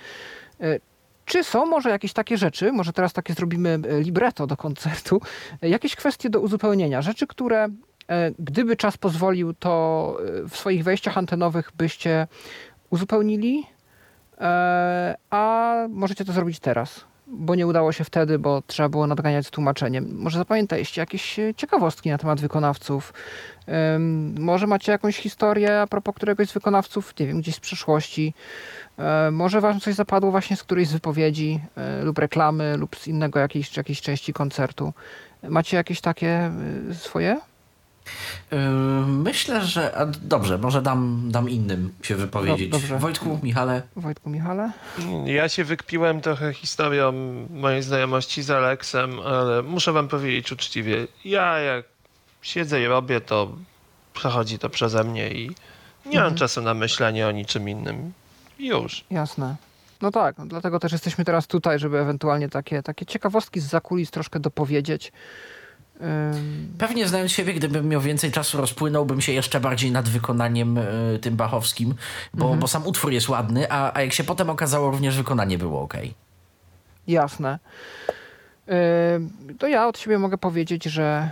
Czy są może jakieś takie rzeczy, może teraz takie zrobimy e, libretto do koncertu, e, jakieś kwestie do uzupełnienia, rzeczy, które e, gdyby czas pozwolił, to w swoich wejściach antenowych byście uzupełnili, a możecie to zrobić teraz, bo nie udało się wtedy, bo trzeba było nadganiać tłumaczeniem. Może zapamiętaliście jakieś ciekawostki na temat wykonawców, może macie jakąś historię a propos któregoś z wykonawców, nie wiem, gdzieś z przeszłości, E, może wam coś zapadło właśnie z którejś z wypowiedzi e, lub reklamy lub z innego jakiejś, jakiejś części koncertu. Macie jakieś takie e, swoje? Myślę, że. Dobrze, może dam, dam innym się wypowiedzieć. Dobrze. Wojtku, Michale. Wojtku, Michale. Ja się wykpiłem trochę historią mojej znajomości z Aleksem, ale muszę wam powiedzieć uczciwie. Ja jak siedzę i robię, to przechodzi to przeze mnie i nie mhm. mam czasu na myślenie o niczym innym już. Jasne. No tak, dlatego też jesteśmy teraz tutaj, żeby ewentualnie takie, takie ciekawostki z zakulis troszkę dopowiedzieć. Pewnie znając siebie, gdybym miał więcej czasu, rozpłynąłbym się jeszcze bardziej nad wykonaniem y, tym bachowskim, bo, mhm. bo sam utwór jest ładny, a, a jak się potem okazało, również wykonanie było ok. Jasne. to ja od siebie mogę powiedzieć, że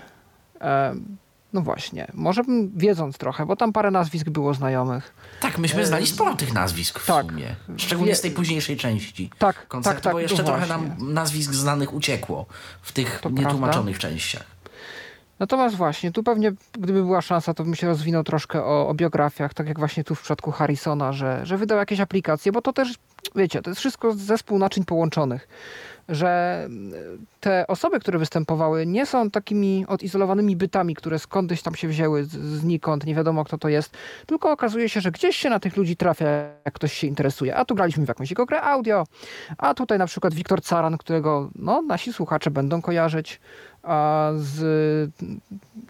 no właśnie, może bym wiedząc trochę, bo tam parę nazwisk było znajomych. Tak, myśmy znali sporo tych nazwisk w tak, sumie. Szczególnie z tej późniejszej części tak, koncertu, tak, tak, bo jeszcze trochę nam nazwisk znanych uciekło w tych to nietłumaczonych prawda. częściach. Natomiast właśnie, tu pewnie gdyby była szansa, to bym się rozwinął troszkę o, o biografiach, tak jak właśnie tu w przypadku Harrisona, że, że wydał jakieś aplikacje, bo to też, wiecie, to jest wszystko zespół naczyń połączonych że te osoby, które występowały, nie są takimi odizolowanymi bytami, które skądś tam się wzięły, znikąd, nie wiadomo kto to jest, tylko okazuje się, że gdzieś się na tych ludzi trafia, jak ktoś się interesuje. A tu graliśmy w jakąś jego grę audio, a tutaj na przykład Wiktor Caran, którego no, nasi słuchacze będą kojarzyć z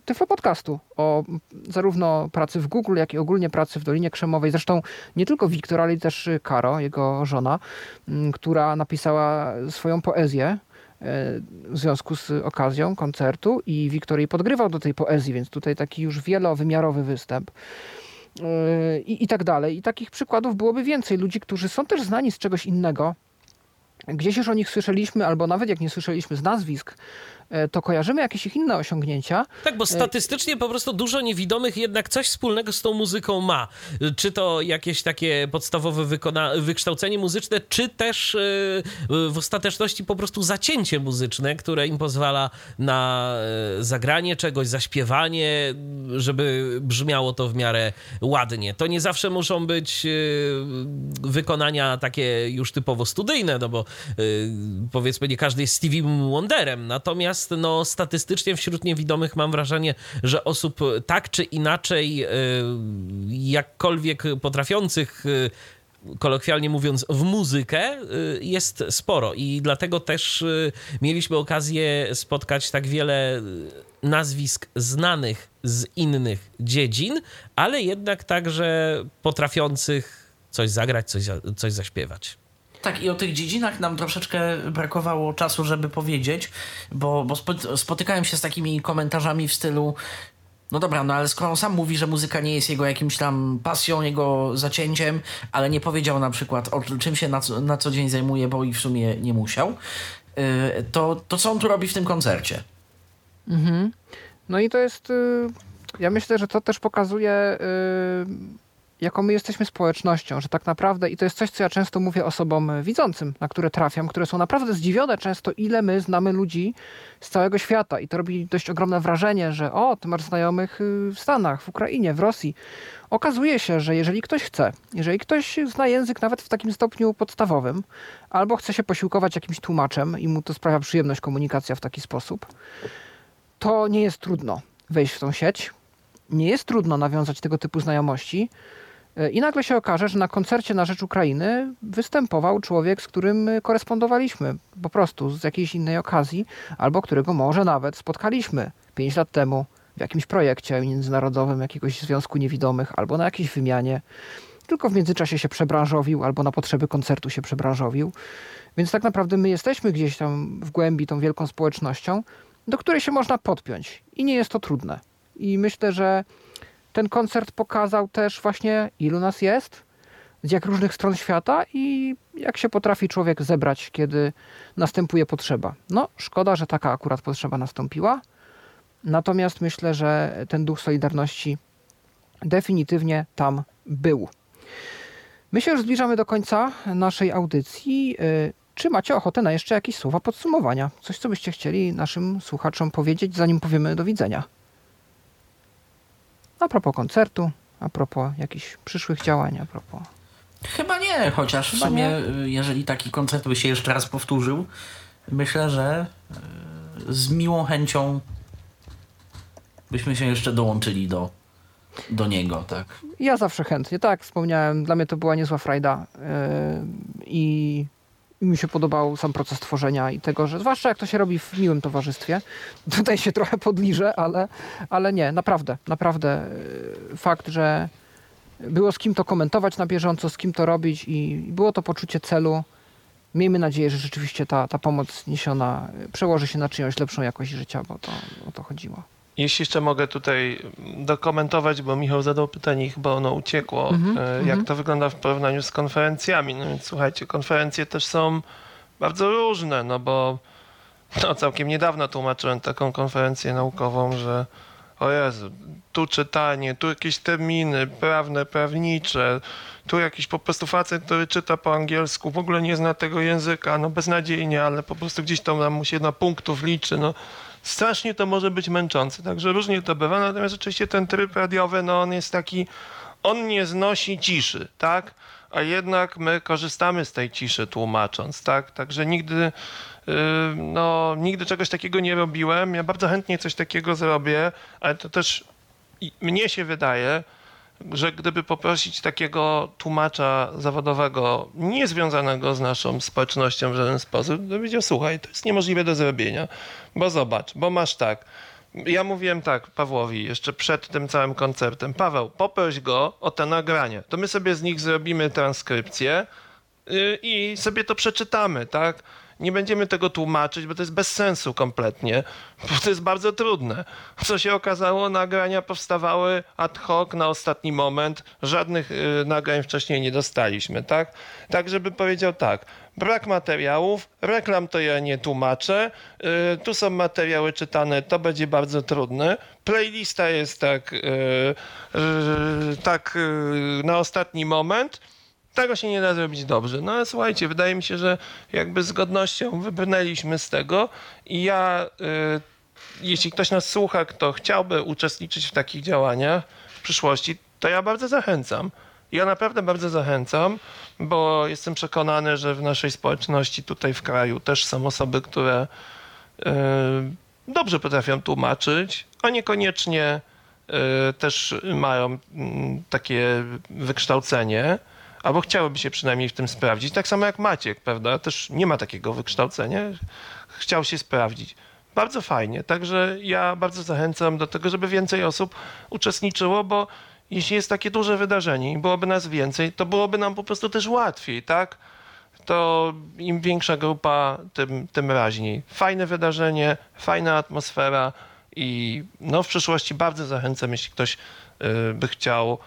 Tyflo Podcastu o zarówno pracy w Google, jak i ogólnie pracy w Dolinie Krzemowej. Zresztą nie tylko Wiktor, ale też Karo, jego żona, która napisała swoją poezję e, w związku z okazją koncertu i Wiktor jej podgrywał do tej poezji, więc tutaj taki już wielowymiarowy występ. E, I, I tak dalej. I takich przykładów byłoby więcej. Ludzi, którzy są też znani z czegoś innego, gdzieś już o nich słyszeliśmy, albo nawet jak nie słyszeliśmy z nazwisk, to kojarzymy jakieś ich inne osiągnięcia. Tak, bo e, statystycznie po prostu dużo niewidomych jednak coś wspólnego z tą muzyką ma. Czy to jakieś takie podstawowe wykona- wykształcenie muzyczne, czy też e, w ostateczności po prostu zacięcie muzyczne, które im pozwala na zagranie czegoś, zaśpiewanie, żeby brzmiało to w miarę ładnie. To nie zawsze muszą być wykonania takie już typowo studyjne, no bo powiedzmy nie każdy jest Stevie Wonderem, natomiast Natomiast no, statystycznie wśród niewidomych mam wrażenie, że osób tak czy inaczej e, jakkolwiek potrafiących e, kolokwialnie mówiąc, w muzykę e, jest sporo i dlatego też mieliśmy okazję spotkać tak wiele nazwisk znanych z innych dziedzin, ale jednak także potrafiących coś zagrać, coś, coś zaśpiewać. Tak, i o tych dziedzinach nam troszeczkę brakowało czasu, żeby powiedzieć, bo, bo spotykałem się z takimi komentarzami w stylu No dobra, no ale skoro on sam mówi, że muzyka nie jest jego jakimś tam pasją, jego zacięciem, ale nie powiedział na przykład o czym się na co, na co dzień zajmuje, bo i w sumie nie musiał, yy, to, to co on tu robi w tym koncercie? Mhm. No i to jest. Y, ja myślę, że to też pokazuje, y, jaką my jesteśmy społecznością, że tak naprawdę, i to jest coś, co ja często mówię osobom widzącym, na które trafiam, które są naprawdę zdziwione często, ile my znamy ludzi z całego świata. I to robi dość ogromne wrażenie, że o, ty masz znajomych y, w Stanach, w Ukrainie, w Rosji. Okazuje się, że jeżeli ktoś chce, jeżeli ktoś zna język nawet w takim stopniu podstawowym, albo chce się posiłkować jakimś tłumaczem i mu to sprawia przyjemność komunikacja w taki sposób, to nie jest trudno wejść w tą sieć. Nie jest trudno nawiązać tego typu znajomości. E, I nagle się okaże, że na koncercie na rzecz Ukrainy występował człowiek, z którym korespondowaliśmy po prostu z jakiejś innej okazji, albo którego może nawet spotkaliśmy 5 lat temu w jakimś projekcie międzynarodowym jakiegoś Związku Niewidomych, albo na jakiejś wymianie. Tylko w międzyczasie się przebranżowił, albo na potrzeby koncertu się przebranżowił. Więc tak naprawdę my jesteśmy gdzieś tam w głębi tą wielką społecznością, do której się można podpiąć i nie jest to trudne. I myślę, że ten koncert pokazał też właśnie, ilu nas jest, z jak różnych stron świata i jak się potrafi człowiek zebrać, kiedy następuje potrzeba. No, szkoda, że taka akurat potrzeba nastąpiła. Natomiast myślę, że ten duch Solidarności definitywnie tam był. My się już zbliżamy do końca naszej audycji. Y, czy macie ochotę na jeszcze jakieś słowa podsumowania? Coś, co byście chcieli naszym słuchaczom powiedzieć, zanim powiemy do widzenia? A propos koncertu, a propos jakichś przyszłych działań, a propos. Chyba nie, chociaż Chyba w sumie, nie. Y, jeżeli taki koncert by się jeszcze raz powtórzył, myślę, że y, z miłą chęcią byśmy się jeszcze dołączyli do, do niego, tak? Ja zawsze chętnie, tak, wspomniałem, dla mnie to była niezła frajda yy, i mi się podobał sam proces tworzenia i tego, że zwłaszcza jak to się robi w miłym towarzystwie. Tutaj się trochę podliżę, ale, ale nie, naprawdę, naprawdę y, fakt, że było z kim to komentować na bieżąco, z kim to robić i było to poczucie celu. Miejmy nadzieję, że rzeczywiście ta, ta pomoc niesiona przełoży się na czyjąś lepszą jakość życia, bo to o to chodziło. Jeśli jeszcze mogę tutaj dokumentować, bo Michał zadał pytanie chyba ono uciekło, mm -hmm, jak to wygląda w porównaniu z konferencjami. No więc słuchajcie, konferencje też są bardzo różne, no bo no, całkiem niedawno tłumaczyłem taką konferencję naukową, że o Jezu, tu czytanie, tu jakieś terminy prawne, prawnicze, tu jakiś po prostu facet, który czyta po angielsku, w ogóle nie zna tego języka, no beznadziejnie, ale po prostu gdzieś tam mu się na punktów liczy, no strasznie to może być męczące, także różnie to bywa, natomiast oczywiście ten tryb radiowy, no on jest taki, on nie znosi ciszy, tak? A jednak my korzystamy z tej ciszy tłumacząc, tak? Także nigdy, yy, no, nigdy czegoś takiego nie robiłem. Ja bardzo chętnie coś takiego zrobię, ale to też mnie się wydaje, że gdyby poprosić takiego tłumacza zawodowego, niezwiązanego z naszą społecznością w żaden sposób, to powiedział, słuchaj, to jest niemożliwe do zrobienia, bo zobacz, bo masz tak, ja mówiłem tak Pawłowi jeszcze przed tym całym koncertem, Paweł, poproś go o te nagrania, to my sobie z nich zrobimy transkrypcję y, i sobie to przeczytamy, tak? Nie będziemy tego tłumaczyć, bo to jest bez sensu kompletnie, bo to jest bardzo trudne. Co się okazało, nagrania powstawały ad hoc na ostatni moment, żadnych y, nagrań wcześniej nie dostaliśmy, tak? Tak, żeby powiedział tak, brak materiałów, reklam to ja nie tłumaczę, y, tu są materiały czytane, to będzie bardzo trudne, playlista jest tak, y, tak y, na ostatni moment, tego się nie da zrobić dobrze. No ale słuchajcie, wydaje mi się, że jakby z godnością wybrnęliśmy z tego i ja, y, jeśli ktoś nas słucha, kto chciałby uczestniczyć w takich działaniach w przyszłości, to ja bardzo zachęcam. Ja naprawdę bardzo zachęcam, bo jestem przekonany, że w naszej społeczności tutaj w kraju też są osoby, które y, dobrze potrafią tłumaczyć, a niekoniecznie y, też mają y, takie wykształcenie albo chciałyby się przynajmniej w tym sprawdzić. Tak samo jak Maciek, prawda? Też nie ma takiego wykształcenia. Chciał się sprawdzić. Bardzo fajnie. Także ja bardzo zachęcam do tego, żeby więcej osób uczestniczyło, bo jeśli jest takie duże wydarzenie i byłoby nas więcej, to byłoby nam po prostu też łatwiej, tak? To im większa grupa, tym, tym raźniej. Fajne wydarzenie, fajna atmosfera I no, w przyszłości bardzo zachęcam, jeśli ktoś y, by chciał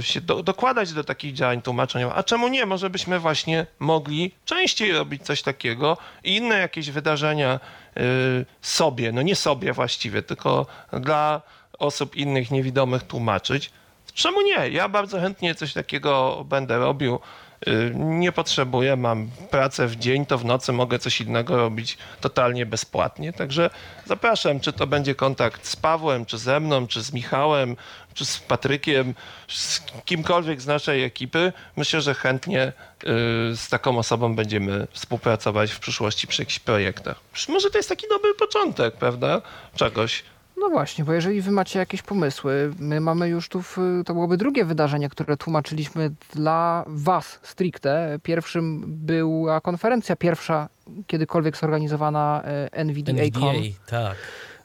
się do, dokładać do takich działań tłumaczeniowych. A czemu nie? Może byśmy właśnie mogli częściej robić coś takiego i inne jakieś wydarzenia y, sobie, no nie sobie właściwie, tylko dla osób innych niewidomych tłumaczyć. Czemu nie? Ja bardzo chętnie coś takiego będę robił. Y, Nie potrzebuję, mam pracę w dzień, to w nocy mogę coś innego robić totalnie bezpłatnie. Także zapraszam, czy to będzie kontakt z Pawłem, czy ze mną, czy z Michałem, czy z Patrykiem, z kimkolwiek z naszej ekipy. Myślę, że chętnie y, z taką osobą będziemy współpracować w przyszłości przy jakichś projektach. Może to jest taki dobry początek, prawda? Czegoś. No właśnie, bo jeżeli wy macie jakieś pomysły, my mamy już tu, w, to byłoby drugie wydarzenie, które tłumaczyliśmy dla was stricte. Pierwszym była konferencja pierwsza kiedykolwiek zorganizowana e, NVDA-Con, NVDA, tak.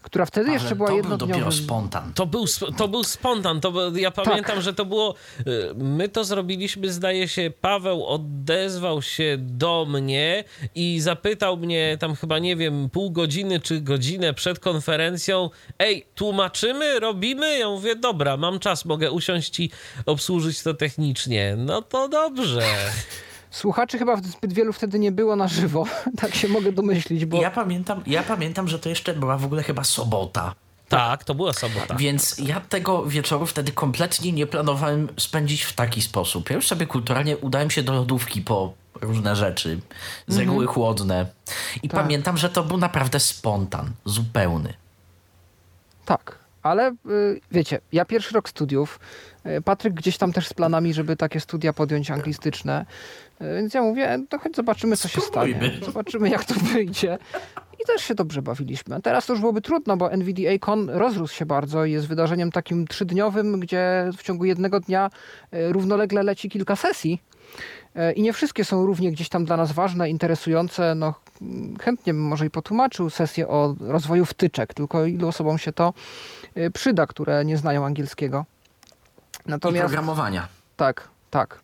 Która wtedy jeszcze była to był jednodniowym... dopiero spontan. To był, sp- to był spontan. To, był- ja pamiętam, Tak. że to było. y, My to zrobiliśmy, zdaje się. Paweł odezwał się do mnie i zapytał mnie tam chyba, nie wiem, pół godziny czy godzinę przed konferencją: Ej, tłumaczymy, robimy? Ja mówię: Dobra, mam czas, mogę usiąść i obsłużyć to technicznie. No to dobrze. Słuchaczy chyba zbyt wielu wtedy nie było na żywo, tak się mogę domyślić, bo Ja pamiętam, ja pamiętam, że to jeszcze była w ogóle chyba sobota. Tak, to była sobota. Więc ja tego wieczoru wtedy kompletnie nie planowałem spędzić w taki sposób. Ja już sobie kulturalnie udałem się do lodówki po różne rzeczy, z reguły chłodne. I Tak. pamiętam, że to był naprawdę spontan, zupełny. tak. Ale y, wiecie, ja pierwszy rok studiów, y, Patryk gdzieś tam też z planami, żeby takie studia podjąć anglistyczne, więc ja mówię, to choć zobaczymy, co się stanie. Spróbujmy. Zobaczymy, jak to wyjdzie. I też się dobrze bawiliśmy. A Teraz to już byłoby trudno, bo NVDA-Con rozrósł się bardzo i jest wydarzeniem takim trzydniowym, gdzie w ciągu jednego dnia y, równolegle leci kilka sesji. Y, I nie wszystkie są równie gdzieś tam dla nas ważne, interesujące. No, mm, chętnie bym może i potłumaczył sesję o rozwoju wtyczek, tylko ilu osobom się to przyda, które nie znają angielskiego. I Natomiast programowania. tak, tak.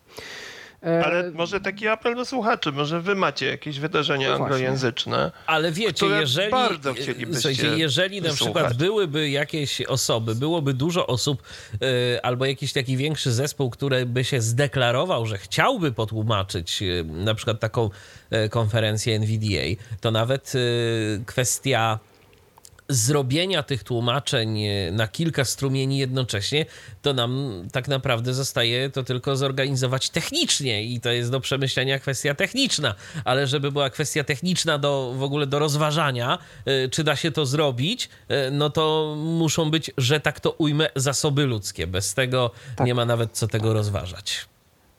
E, Ale może taki apel do słuchaczy, może wy macie jakieś wydarzenia No anglojęzyczne. Ale wiecie, które jeżeli, bardzo chcielibyście jeżeli na przykład byłyby jakieś osoby, byłoby dużo osób y, albo jakiś taki większy zespół, który by się zdeklarował, że chciałby potłumaczyć y, na przykład taką konferencję NVDA, to nawet kwestia zrobienia tych tłumaczeń e, na kilka strumieni jednocześnie, to nam tak naprawdę zostaje to tylko zorganizować technicznie i to jest do przemyślenia kwestia techniczna, ale żeby była kwestia techniczna do w ogóle do rozważania, e, czy da się to zrobić, e, no to muszą być, że tak to ujmę, zasoby ludzkie. Bez tego Tak. nie ma nawet co tego rozważać.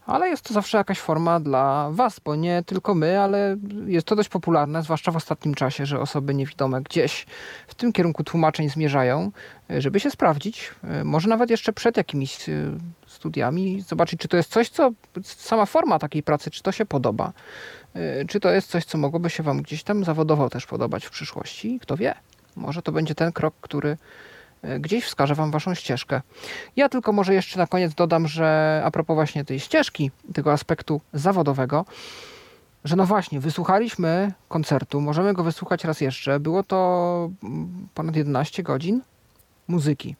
Ale jest to zawsze jakaś forma dla Was, bo nie tylko my, ale jest to dość popularne, zwłaszcza w ostatnim czasie, że osoby niewidome gdzieś w tym kierunku tłumaczeń zmierzają, e, żeby się sprawdzić, e, może nawet jeszcze przed jakimiś e, studiami, zobaczyć, czy to jest coś, co sama forma takiej pracy, czy to się podoba, czy to jest coś, co mogłoby się Wam gdzieś tam zawodowo też podobać w przyszłości. Kto wie, może to będzie ten krok, który gdzieś wskaże Wam Waszą ścieżkę. Ja tylko może jeszcze na koniec dodam, że a propos właśnie tej ścieżki, tego aspektu zawodowego, że no właśnie, wysłuchaliśmy koncertu, możemy go wysłuchać raz jeszcze. Było to mm, ponad 11 godzin muzyki.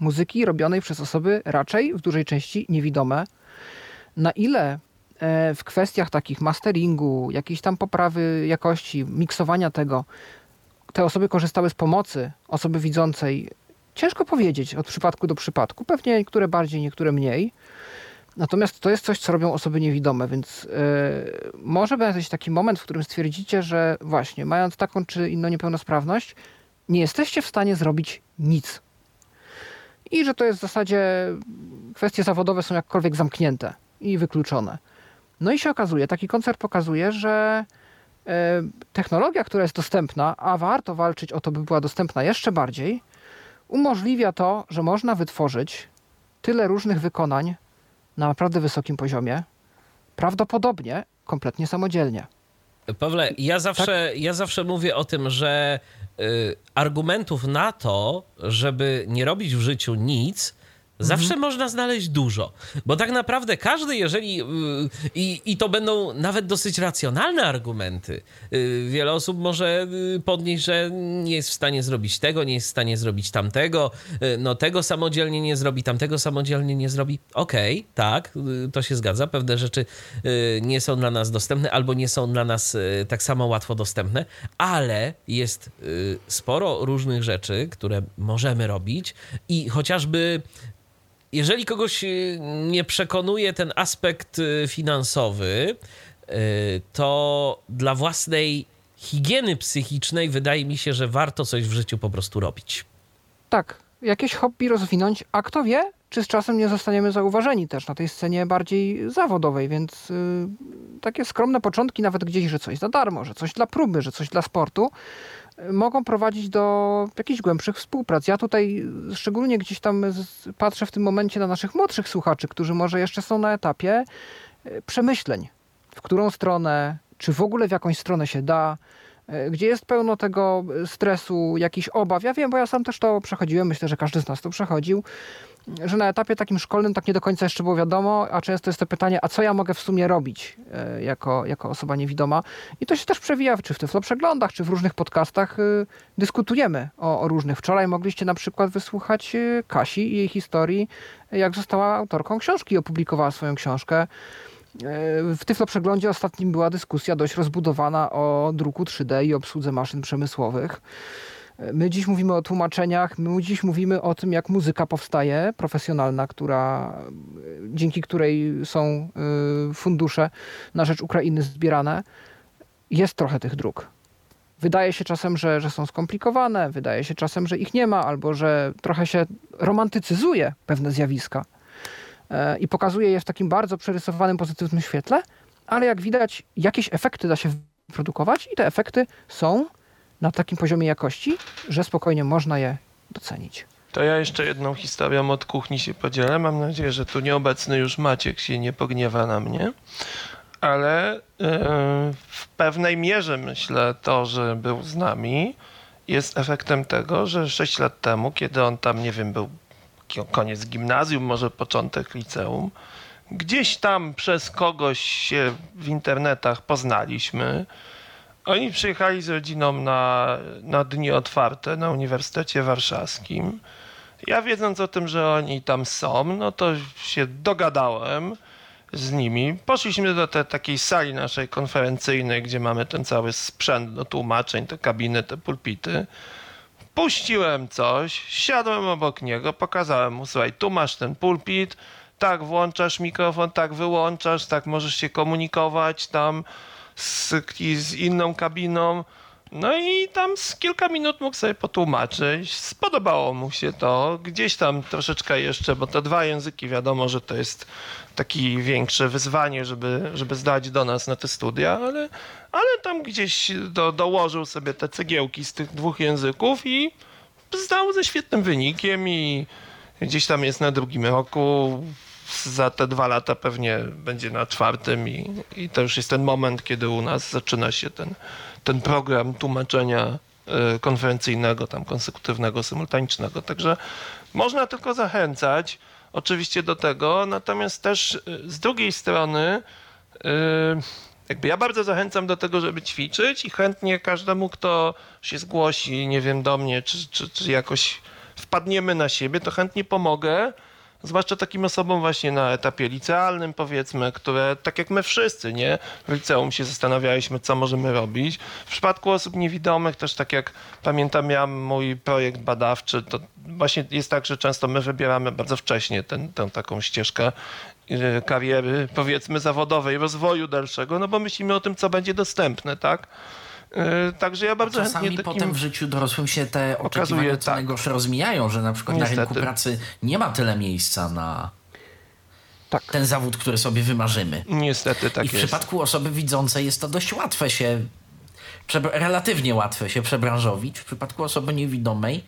Muzyki robionej przez osoby raczej w dużej części niewidome. Na ile e, w kwestiach takich masteringu, jakiejś tam poprawy jakości, miksowania tego, te osoby korzystały z pomocy osoby widzącej, ciężko powiedzieć od przypadku do przypadku. Pewnie niektóre bardziej, niektóre mniej. Natomiast to jest coś, co robią osoby niewidome, więc yy, może być taki moment, w którym stwierdzicie, że właśnie, mając taką czy inną niepełnosprawność, nie jesteście w stanie zrobić nic. I że to jest w zasadzie kwestie zawodowe są jakkolwiek zamknięte i wykluczone. No i się okazuje, taki koncert pokazuje, że technologia, która jest dostępna, a warto walczyć o to, by była dostępna jeszcze bardziej, umożliwia to, że można wytworzyć tyle różnych wykonań na naprawdę wysokim poziomie, prawdopodobnie kompletnie samodzielnie. Pawle, ja zawsze, Tak. ja zawsze mówię o tym, że y, argumentów na to, żeby nie robić w życiu nic, Zawsze Mhm. można znaleźć dużo, bo tak naprawdę każdy, jeżeli yy, i, i to będą nawet dosyć racjonalne argumenty, yy, wiele osób może yy, podnieść, że nie jest w stanie zrobić tego, nie jest w stanie zrobić tamtego, no tego samodzielnie nie zrobi, tamtego samodzielnie nie zrobi. Okej, tak, yy, to się zgadza, pewne rzeczy nie są dla nas dostępne albo nie są dla nas tak samo łatwo dostępne, ale jest sporo różnych rzeczy, które możemy robić i chociażby jeżeli kogoś y, nie przekonuje ten aspekt y, finansowy, y, to dla własnej higieny psychicznej wydaje mi się, że warto coś w życiu po prostu robić. Tak, jakieś hobby rozwinąć, a kto wie, czy z czasem nie zostaniemy zauważeni też na tej scenie bardziej zawodowej, więc y, takie skromne początki, nawet gdzieś, że coś za darmo, że coś dla próby, że coś dla sportu, mogą prowadzić do jakichś głębszych współprac. Ja tutaj szczególnie gdzieś tam patrzę w tym momencie na naszych młodszych słuchaczy, którzy może jeszcze są na etapie y, przemyśleń, w którą stronę, czy w ogóle w jakąś stronę się da, e, gdzie jest pełno tego stresu, jakichś obaw. Ja wiem, bo ja sam też to przechodziłem, myślę, że każdy z nas to przechodził, że na etapie takim szkolnym tak nie do końca jeszcze było wiadomo, a często jest to pytanie, a co ja mogę w sumie robić e, jako, jako osoba niewidoma? I to się też przewija, czy w Tyflo Przeglądach, czy w różnych podcastach dyskutujemy o, o różnych. Wczoraj mogliście na przykład wysłuchać Kasi i jej historii, jak została autorką książki i opublikowała swoją książkę. W Tyflo Przeglądzie ostatnim była dyskusja dość rozbudowana o druku 3D i obsłudze maszyn przemysłowych. My dziś mówimy o tłumaczeniach, my dziś mówimy o tym, jak muzyka powstaje, profesjonalna, która, dzięki której są y, fundusze na rzecz Ukrainy zbierane. Jest trochę tych dróg. Wydaje się czasem, że, że są skomplikowane, wydaje się czasem, że ich nie ma, albo że trochę się romantycyzuje pewne zjawiska i pokazuje je w takim bardzo przerysowanym, pozytywnym świetle, ale jak widać, jakieś efekty da się wyprodukować i te efekty są na takim poziomie jakości, że spokojnie można je docenić. To ja jeszcze jedną historią od kuchni się podzielę. Mam nadzieję, że tu nieobecny już Maciek się nie pogniewa na mnie. Ale yy, w pewnej mierze myślę to, że był z nami jest efektem tego, że 6 lat temu, kiedy on tam, nie wiem, był koniec gimnazjum, może początek liceum, gdzieś tam przez kogoś się w internetach poznaliśmy. Oni przyjechali z rodziną na, na dni otwarte na Uniwersytecie Warszawskim. Ja wiedząc o tym, że oni tam są, no to się dogadałem z nimi. Poszliśmy do tej takiej sali naszej konferencyjnej, gdzie mamy ten cały sprzęt do tłumaczeń, te kabiny, te pulpity. Puściłem coś, siadłem obok niego, pokazałem mu, słuchaj, tu masz ten pulpit, tak włączasz mikrofon, tak wyłączasz, tak możesz się komunikować tam z, z inną kabiną. No i tam z kilka minut mógł sobie potłumaczyć. Spodobało mu się to. Gdzieś tam troszeczkę jeszcze, bo te dwa języki wiadomo, że to jest takie większe wyzwanie, żeby, żeby zdać do nas na te studia, ale, ale tam gdzieś do, dołożył sobie te cegiełki z tych dwóch języków i zdał ze świetnym wynikiem i gdzieś tam jest na drugim roku. Za te dwa lata pewnie będzie na czwartym i, i to już jest ten moment, kiedy u nas zaczyna się ten, ten program tłumaczenia y, konferencyjnego, tam konsekutywnego, symultanicznego. Także można tylko zachęcać oczywiście do tego, natomiast też y, z drugiej strony y, jakby ja bardzo zachęcam do tego, żeby ćwiczyć i chętnie każdemu, kto się zgłosi, nie wiem, do mnie, czy, czy, czy jakoś wpadniemy na siebie, to chętnie pomogę. Zwłaszcza takim osobom właśnie na etapie licealnym, powiedzmy, które tak jak my wszyscy, nie? W liceum się zastanawialiśmy, co możemy robić. W przypadku osób niewidomych też tak jak pamiętam ja mój projekt badawczy, to właśnie jest tak, że często my wybieramy bardzo wcześnie ten, tę taką ścieżkę y, kariery, powiedzmy, zawodowej, rozwoju dalszego, no bo myślimy o tym, co będzie dostępne, tak? Y, Także ja bardzo Czasami chętnie takim... potem w życiu dorosłym się te oczekiwania co tak. najgorsze rozmijają, że na przykład na rynku Niestety. pracy nie ma tyle miejsca na Tak. ten zawód, który sobie wymarzymy. Niestety tak I w jest. przypadku osoby widzącej jest to dość łatwe się, relatywnie łatwe się przebranżowić. W przypadku osoby niewidomej e,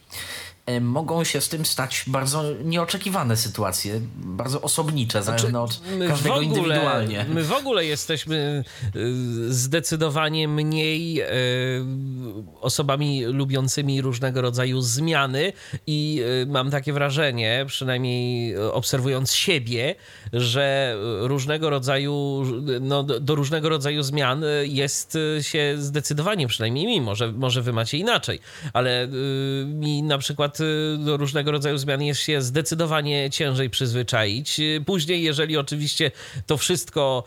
mogą się z tym stać bardzo nieoczekiwane sytuacje, bardzo osobnicze, zależne od każdego ogóle, indywidualnie. My w ogóle jesteśmy y, zdecydowanie mniej y, osobami lubiącymi różnego rodzaju zmiany i mam takie wrażenie, przynajmniej obserwując siebie, że różnego rodzaju, no, do różnego rodzaju zmian jest się zdecydowanie, przynajmniej mi, może, może wy macie inaczej, ale mi na przykład y, do różnego rodzaju zmian jest się zdecydowanie ciężej przyzwyczaić. Y, Później, jeżeli oczywiście to wszystko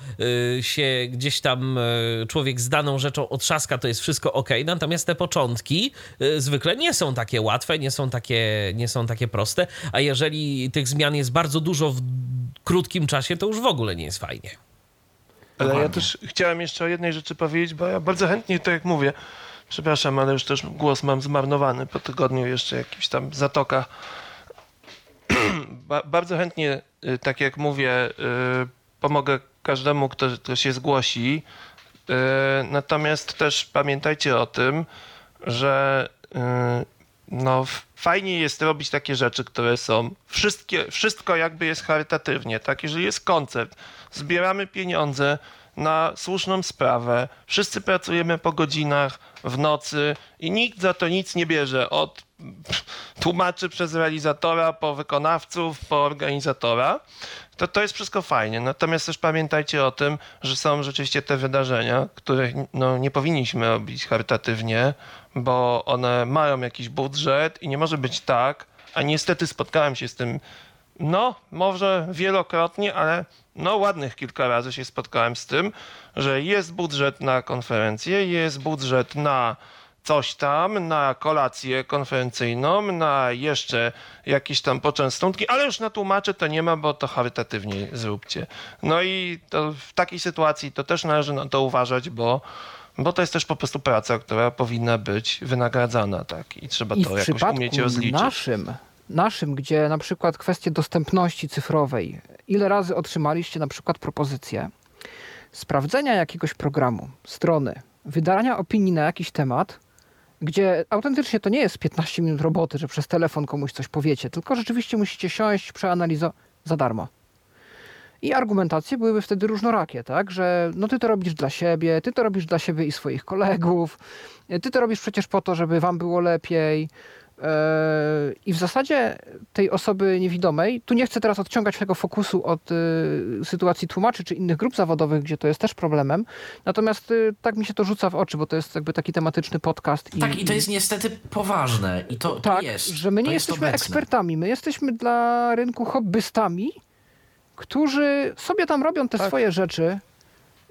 y, się gdzieś tam człowiek z daną rzeczą otrzaska, to jest wszystko ok. Natomiast te początki zwykle nie są takie łatwe, nie są takie, nie są takie proste, a jeżeli tych zmian jest bardzo dużo w krótkim czasie, to już w ogóle nie jest fajnie. Ale ja też chciałem jeszcze o jednej rzeczy powiedzieć, bo ja bardzo chętnie, tak jak mówię, przepraszam, ale już też głos mam zmarnowany po tygodniu jeszcze jakichś tam zatokach. ba bardzo chętnie, y, tak jak mówię, y, pomogę każdemu, kto, kto się zgłosi. Y, Natomiast też pamiętajcie o tym, że no, fajnie jest robić takie rzeczy, które są wszystkie, wszystko jakby jest charytatywnie, tak? Jeżeli jest koncert, zbieramy pieniądze na słuszną sprawę, wszyscy pracujemy po godzinach, w nocy i nikt za to nic nie bierze, od tłumaczy przez realizatora, po wykonawców, po organizatora, to to jest wszystko fajnie. Natomiast też pamiętajcie o tym, że są rzeczywiście te wydarzenia, których no, nie powinniśmy robić charytatywnie, bo one mają jakiś budżet i nie może być tak, a niestety spotkałem się z tym, no może wielokrotnie, ale no ładnych kilka razy się spotkałem z tym, że jest budżet na konferencję, jest budżet na coś tam, na kolację konferencyjną, na jeszcze jakieś tam poczęstunki, ale już na tłumaczy to nie ma, bo to charytatywnie zróbcie. No i w takiej sytuacji to też należy na to uważać, bo, bo to jest też po prostu praca, która powinna być wynagradzana, tak? I trzeba I to w jakoś umieć rozliczyć. naszym, naszym, gdzie na przykład kwestie dostępności cyfrowej, ile razy otrzymaliście na przykład propozycję sprawdzenia jakiegoś programu, strony, wydania opinii na jakiś temat, gdzie autentycznie to nie jest 15 minut roboty, że przez telefon komuś coś powiecie, tylko rzeczywiście musicie siąść, przeanalizować za darmo. I argumentacje byłyby wtedy różnorakie, tak? Że no ty to robisz dla siebie, ty to robisz dla siebie i swoich kolegów, ty to robisz przecież po to, żeby wam było lepiej. Yy, I w zasadzie tej osoby niewidomej, tu nie chcę teraz odciągać tego fokusu od y, sytuacji tłumaczy czy innych grup zawodowych, gdzie to jest też problemem. Natomiast y, tak mi się to rzuca w oczy, bo to jest jakby taki tematyczny podcast. Tak, i to jest niestety poważne. I to, to tak, jest. że my nie jest jesteśmy obecne. ekspertami, my jesteśmy dla rynku hobbystami, którzy sobie tam robią te Tak. swoje rzeczy,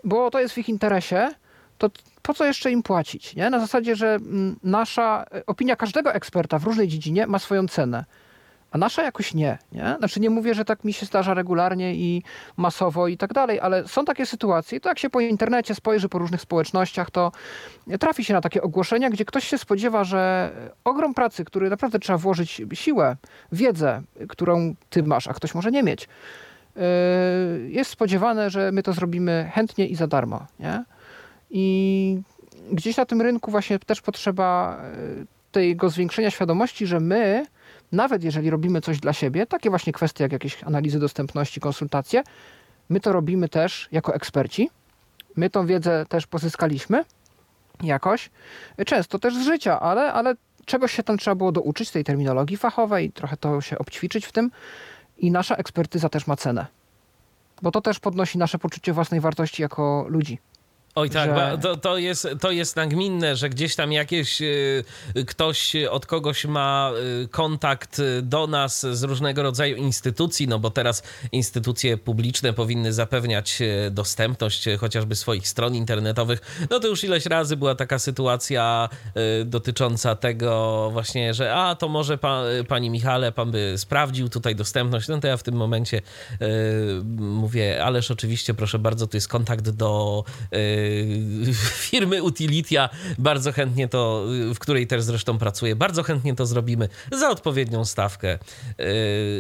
bo to jest w ich interesie, to po co jeszcze im płacić? Nie? Na zasadzie, że mm, nasza e, opinia każdego eksperta w różnej dziedzinie ma swoją cenę. A nasza jakoś nie, nie. Znaczy nie mówię, że tak mi się zdarza regularnie i masowo i tak dalej, ale są takie sytuacje to jak się po internecie spojrzy po różnych społecznościach, to trafi się na takie ogłoszenia, gdzie ktoś się spodziewa, że ogrom pracy, który naprawdę trzeba włożyć siłę, wiedzę, którą ty masz, a ktoś może nie mieć, jest spodziewane, że my to zrobimy chętnie i za darmo, nie? I gdzieś na tym rynku właśnie też potrzeba yy, tego zwiększenia świadomości, że my, nawet jeżeli robimy coś dla siebie, takie właśnie kwestie jak jakieś analizy dostępności, konsultacje, my to robimy też jako eksperci. My tą wiedzę też pozyskaliśmy jakoś. Często też z życia, ale, ale czegoś się tam trzeba było douczyć, tej terminologii fachowej, trochę to się obćwiczyć w tym. I nasza ekspertyza też ma cenę. Bo to też podnosi nasze poczucie własnej wartości jako ludzi. Oj tak, że- to, to, jest, to jest nagminne, że gdzieś tam jakieś y, ktoś od kogoś ma y, kontakt y, do nas z różnego rodzaju instytucji, no bo teraz instytucje publiczne powinny zapewniać y, dostępność y, chociażby swoich stron internetowych. No to już ileś razy była taka sytuacja y, dotycząca tego właśnie, że a to może pa, pani Michale, pan by sprawdził tutaj dostępność. No to ja w tym momencie y, mówię, ależ oczywiście, proszę bardzo, tu jest kontakt do y, firmy Utilitia. Bardzo chętnie to, w której też zresztą pracuję, bardzo chętnie to zrobimy za odpowiednią stawkę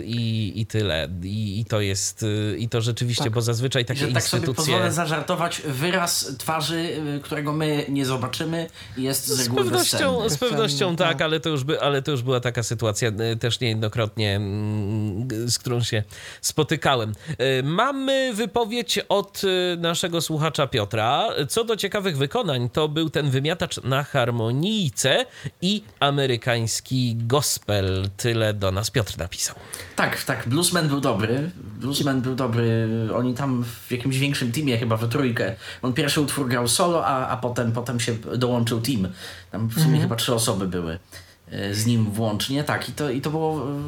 i, i tyle. I, I, to jest, i to rzeczywiście, tak. bo zazwyczaj takie że instytucje... Tak sobie pozwolę zażartować, wyraz twarzy, którego my nie zobaczymy jest z z pewnością, z pewnością tak, ale to, już by, ale to już była taka sytuacja też niejednokrotnie, mm, z którą się spotykałem. Mamy wypowiedź od naszego słuchacza Piotra. Co do ciekawych wykonań, to był ten wymiatacz na harmonijce i amerykański gospel. Tyle do nas Piotr napisał. Tak, tak. Bluesman był dobry. Bluesman był dobry. Oni tam w jakimś większym teamie, chyba we trójkę. On pierwszy utwór grał solo, a, a potem, potem się dołączył team. Tam w sumie mhm. chyba trzy osoby były e, z nim włącznie. Tak, i to, i to było e,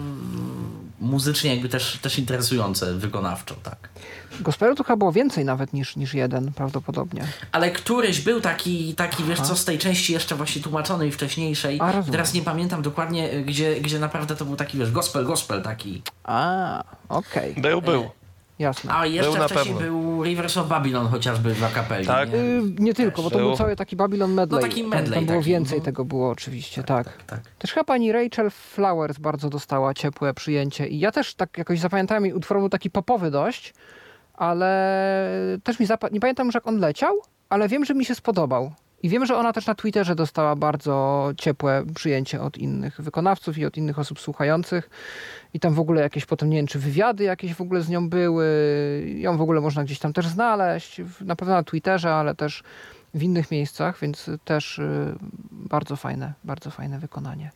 muzycznie jakby też, też interesujące wykonawczo, tak. Gospelu to chyba było więcej nawet niż, niż jeden prawdopodobnie. Ale któryś był taki, taki wiesz co, z tej części jeszcze właśnie tłumaczonej wcześniejszej. A, Teraz nie pamiętam dokładnie, gdzie, gdzie naprawdę to był taki, wiesz, gospel, gospel taki. A, okej. Okay. Był, był. Jasne. A jeszcze był wcześniej był Rivers of Babylon chociażby w akapeli. Tak. Nie, yy, nie tylko, bo to był cały taki Babylon medley. No taki medley. Tam, tam było taki, więcej no. tego było oczywiście, tak, tak. tak, tak. Też chyba pani Rachel Flowers bardzo dostała ciepłe przyjęcie i ja też tak jakoś zapamiętałem jej utwór był taki popowy dość, ale też mi zapadł, nie pamiętam już jak on leciał, ale wiem, że mi się spodobał. I wiem, że ona też na Twitterze dostała bardzo ciepłe przyjęcie od innych wykonawców i od innych osób słuchających. I tam w ogóle jakieś potem, nie wiem, czy wywiady jakieś w ogóle z nią były. Ją w ogóle można gdzieś tam też znaleźć. Na pewno na Twitterze, ale też w innych miejscach, więc też y, bardzo fajne, bardzo fajne wykonanie.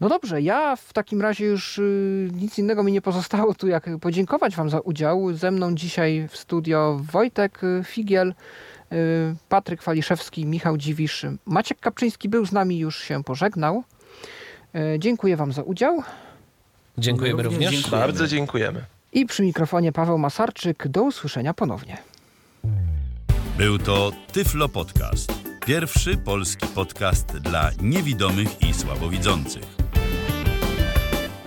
No dobrze, ja w takim razie już y, nic innego mi nie pozostało tu, jak podziękować Wam za udział. Ze mną dzisiaj w studio Wojtek y, Figiel, y, Patryk Waliszewski, Michał Dziwisz. Maciek Kapczyński był z nami, już się pożegnał. Dziękuję Wam za udział. Dziękujemy również. Dziękujemy. Bardzo dziękujemy. I przy mikrofonie Paweł Masarczyk. Do usłyszenia ponownie. Był to Tyflo Podcast. Pierwszy polski podcast dla niewidomych i słabowidzących.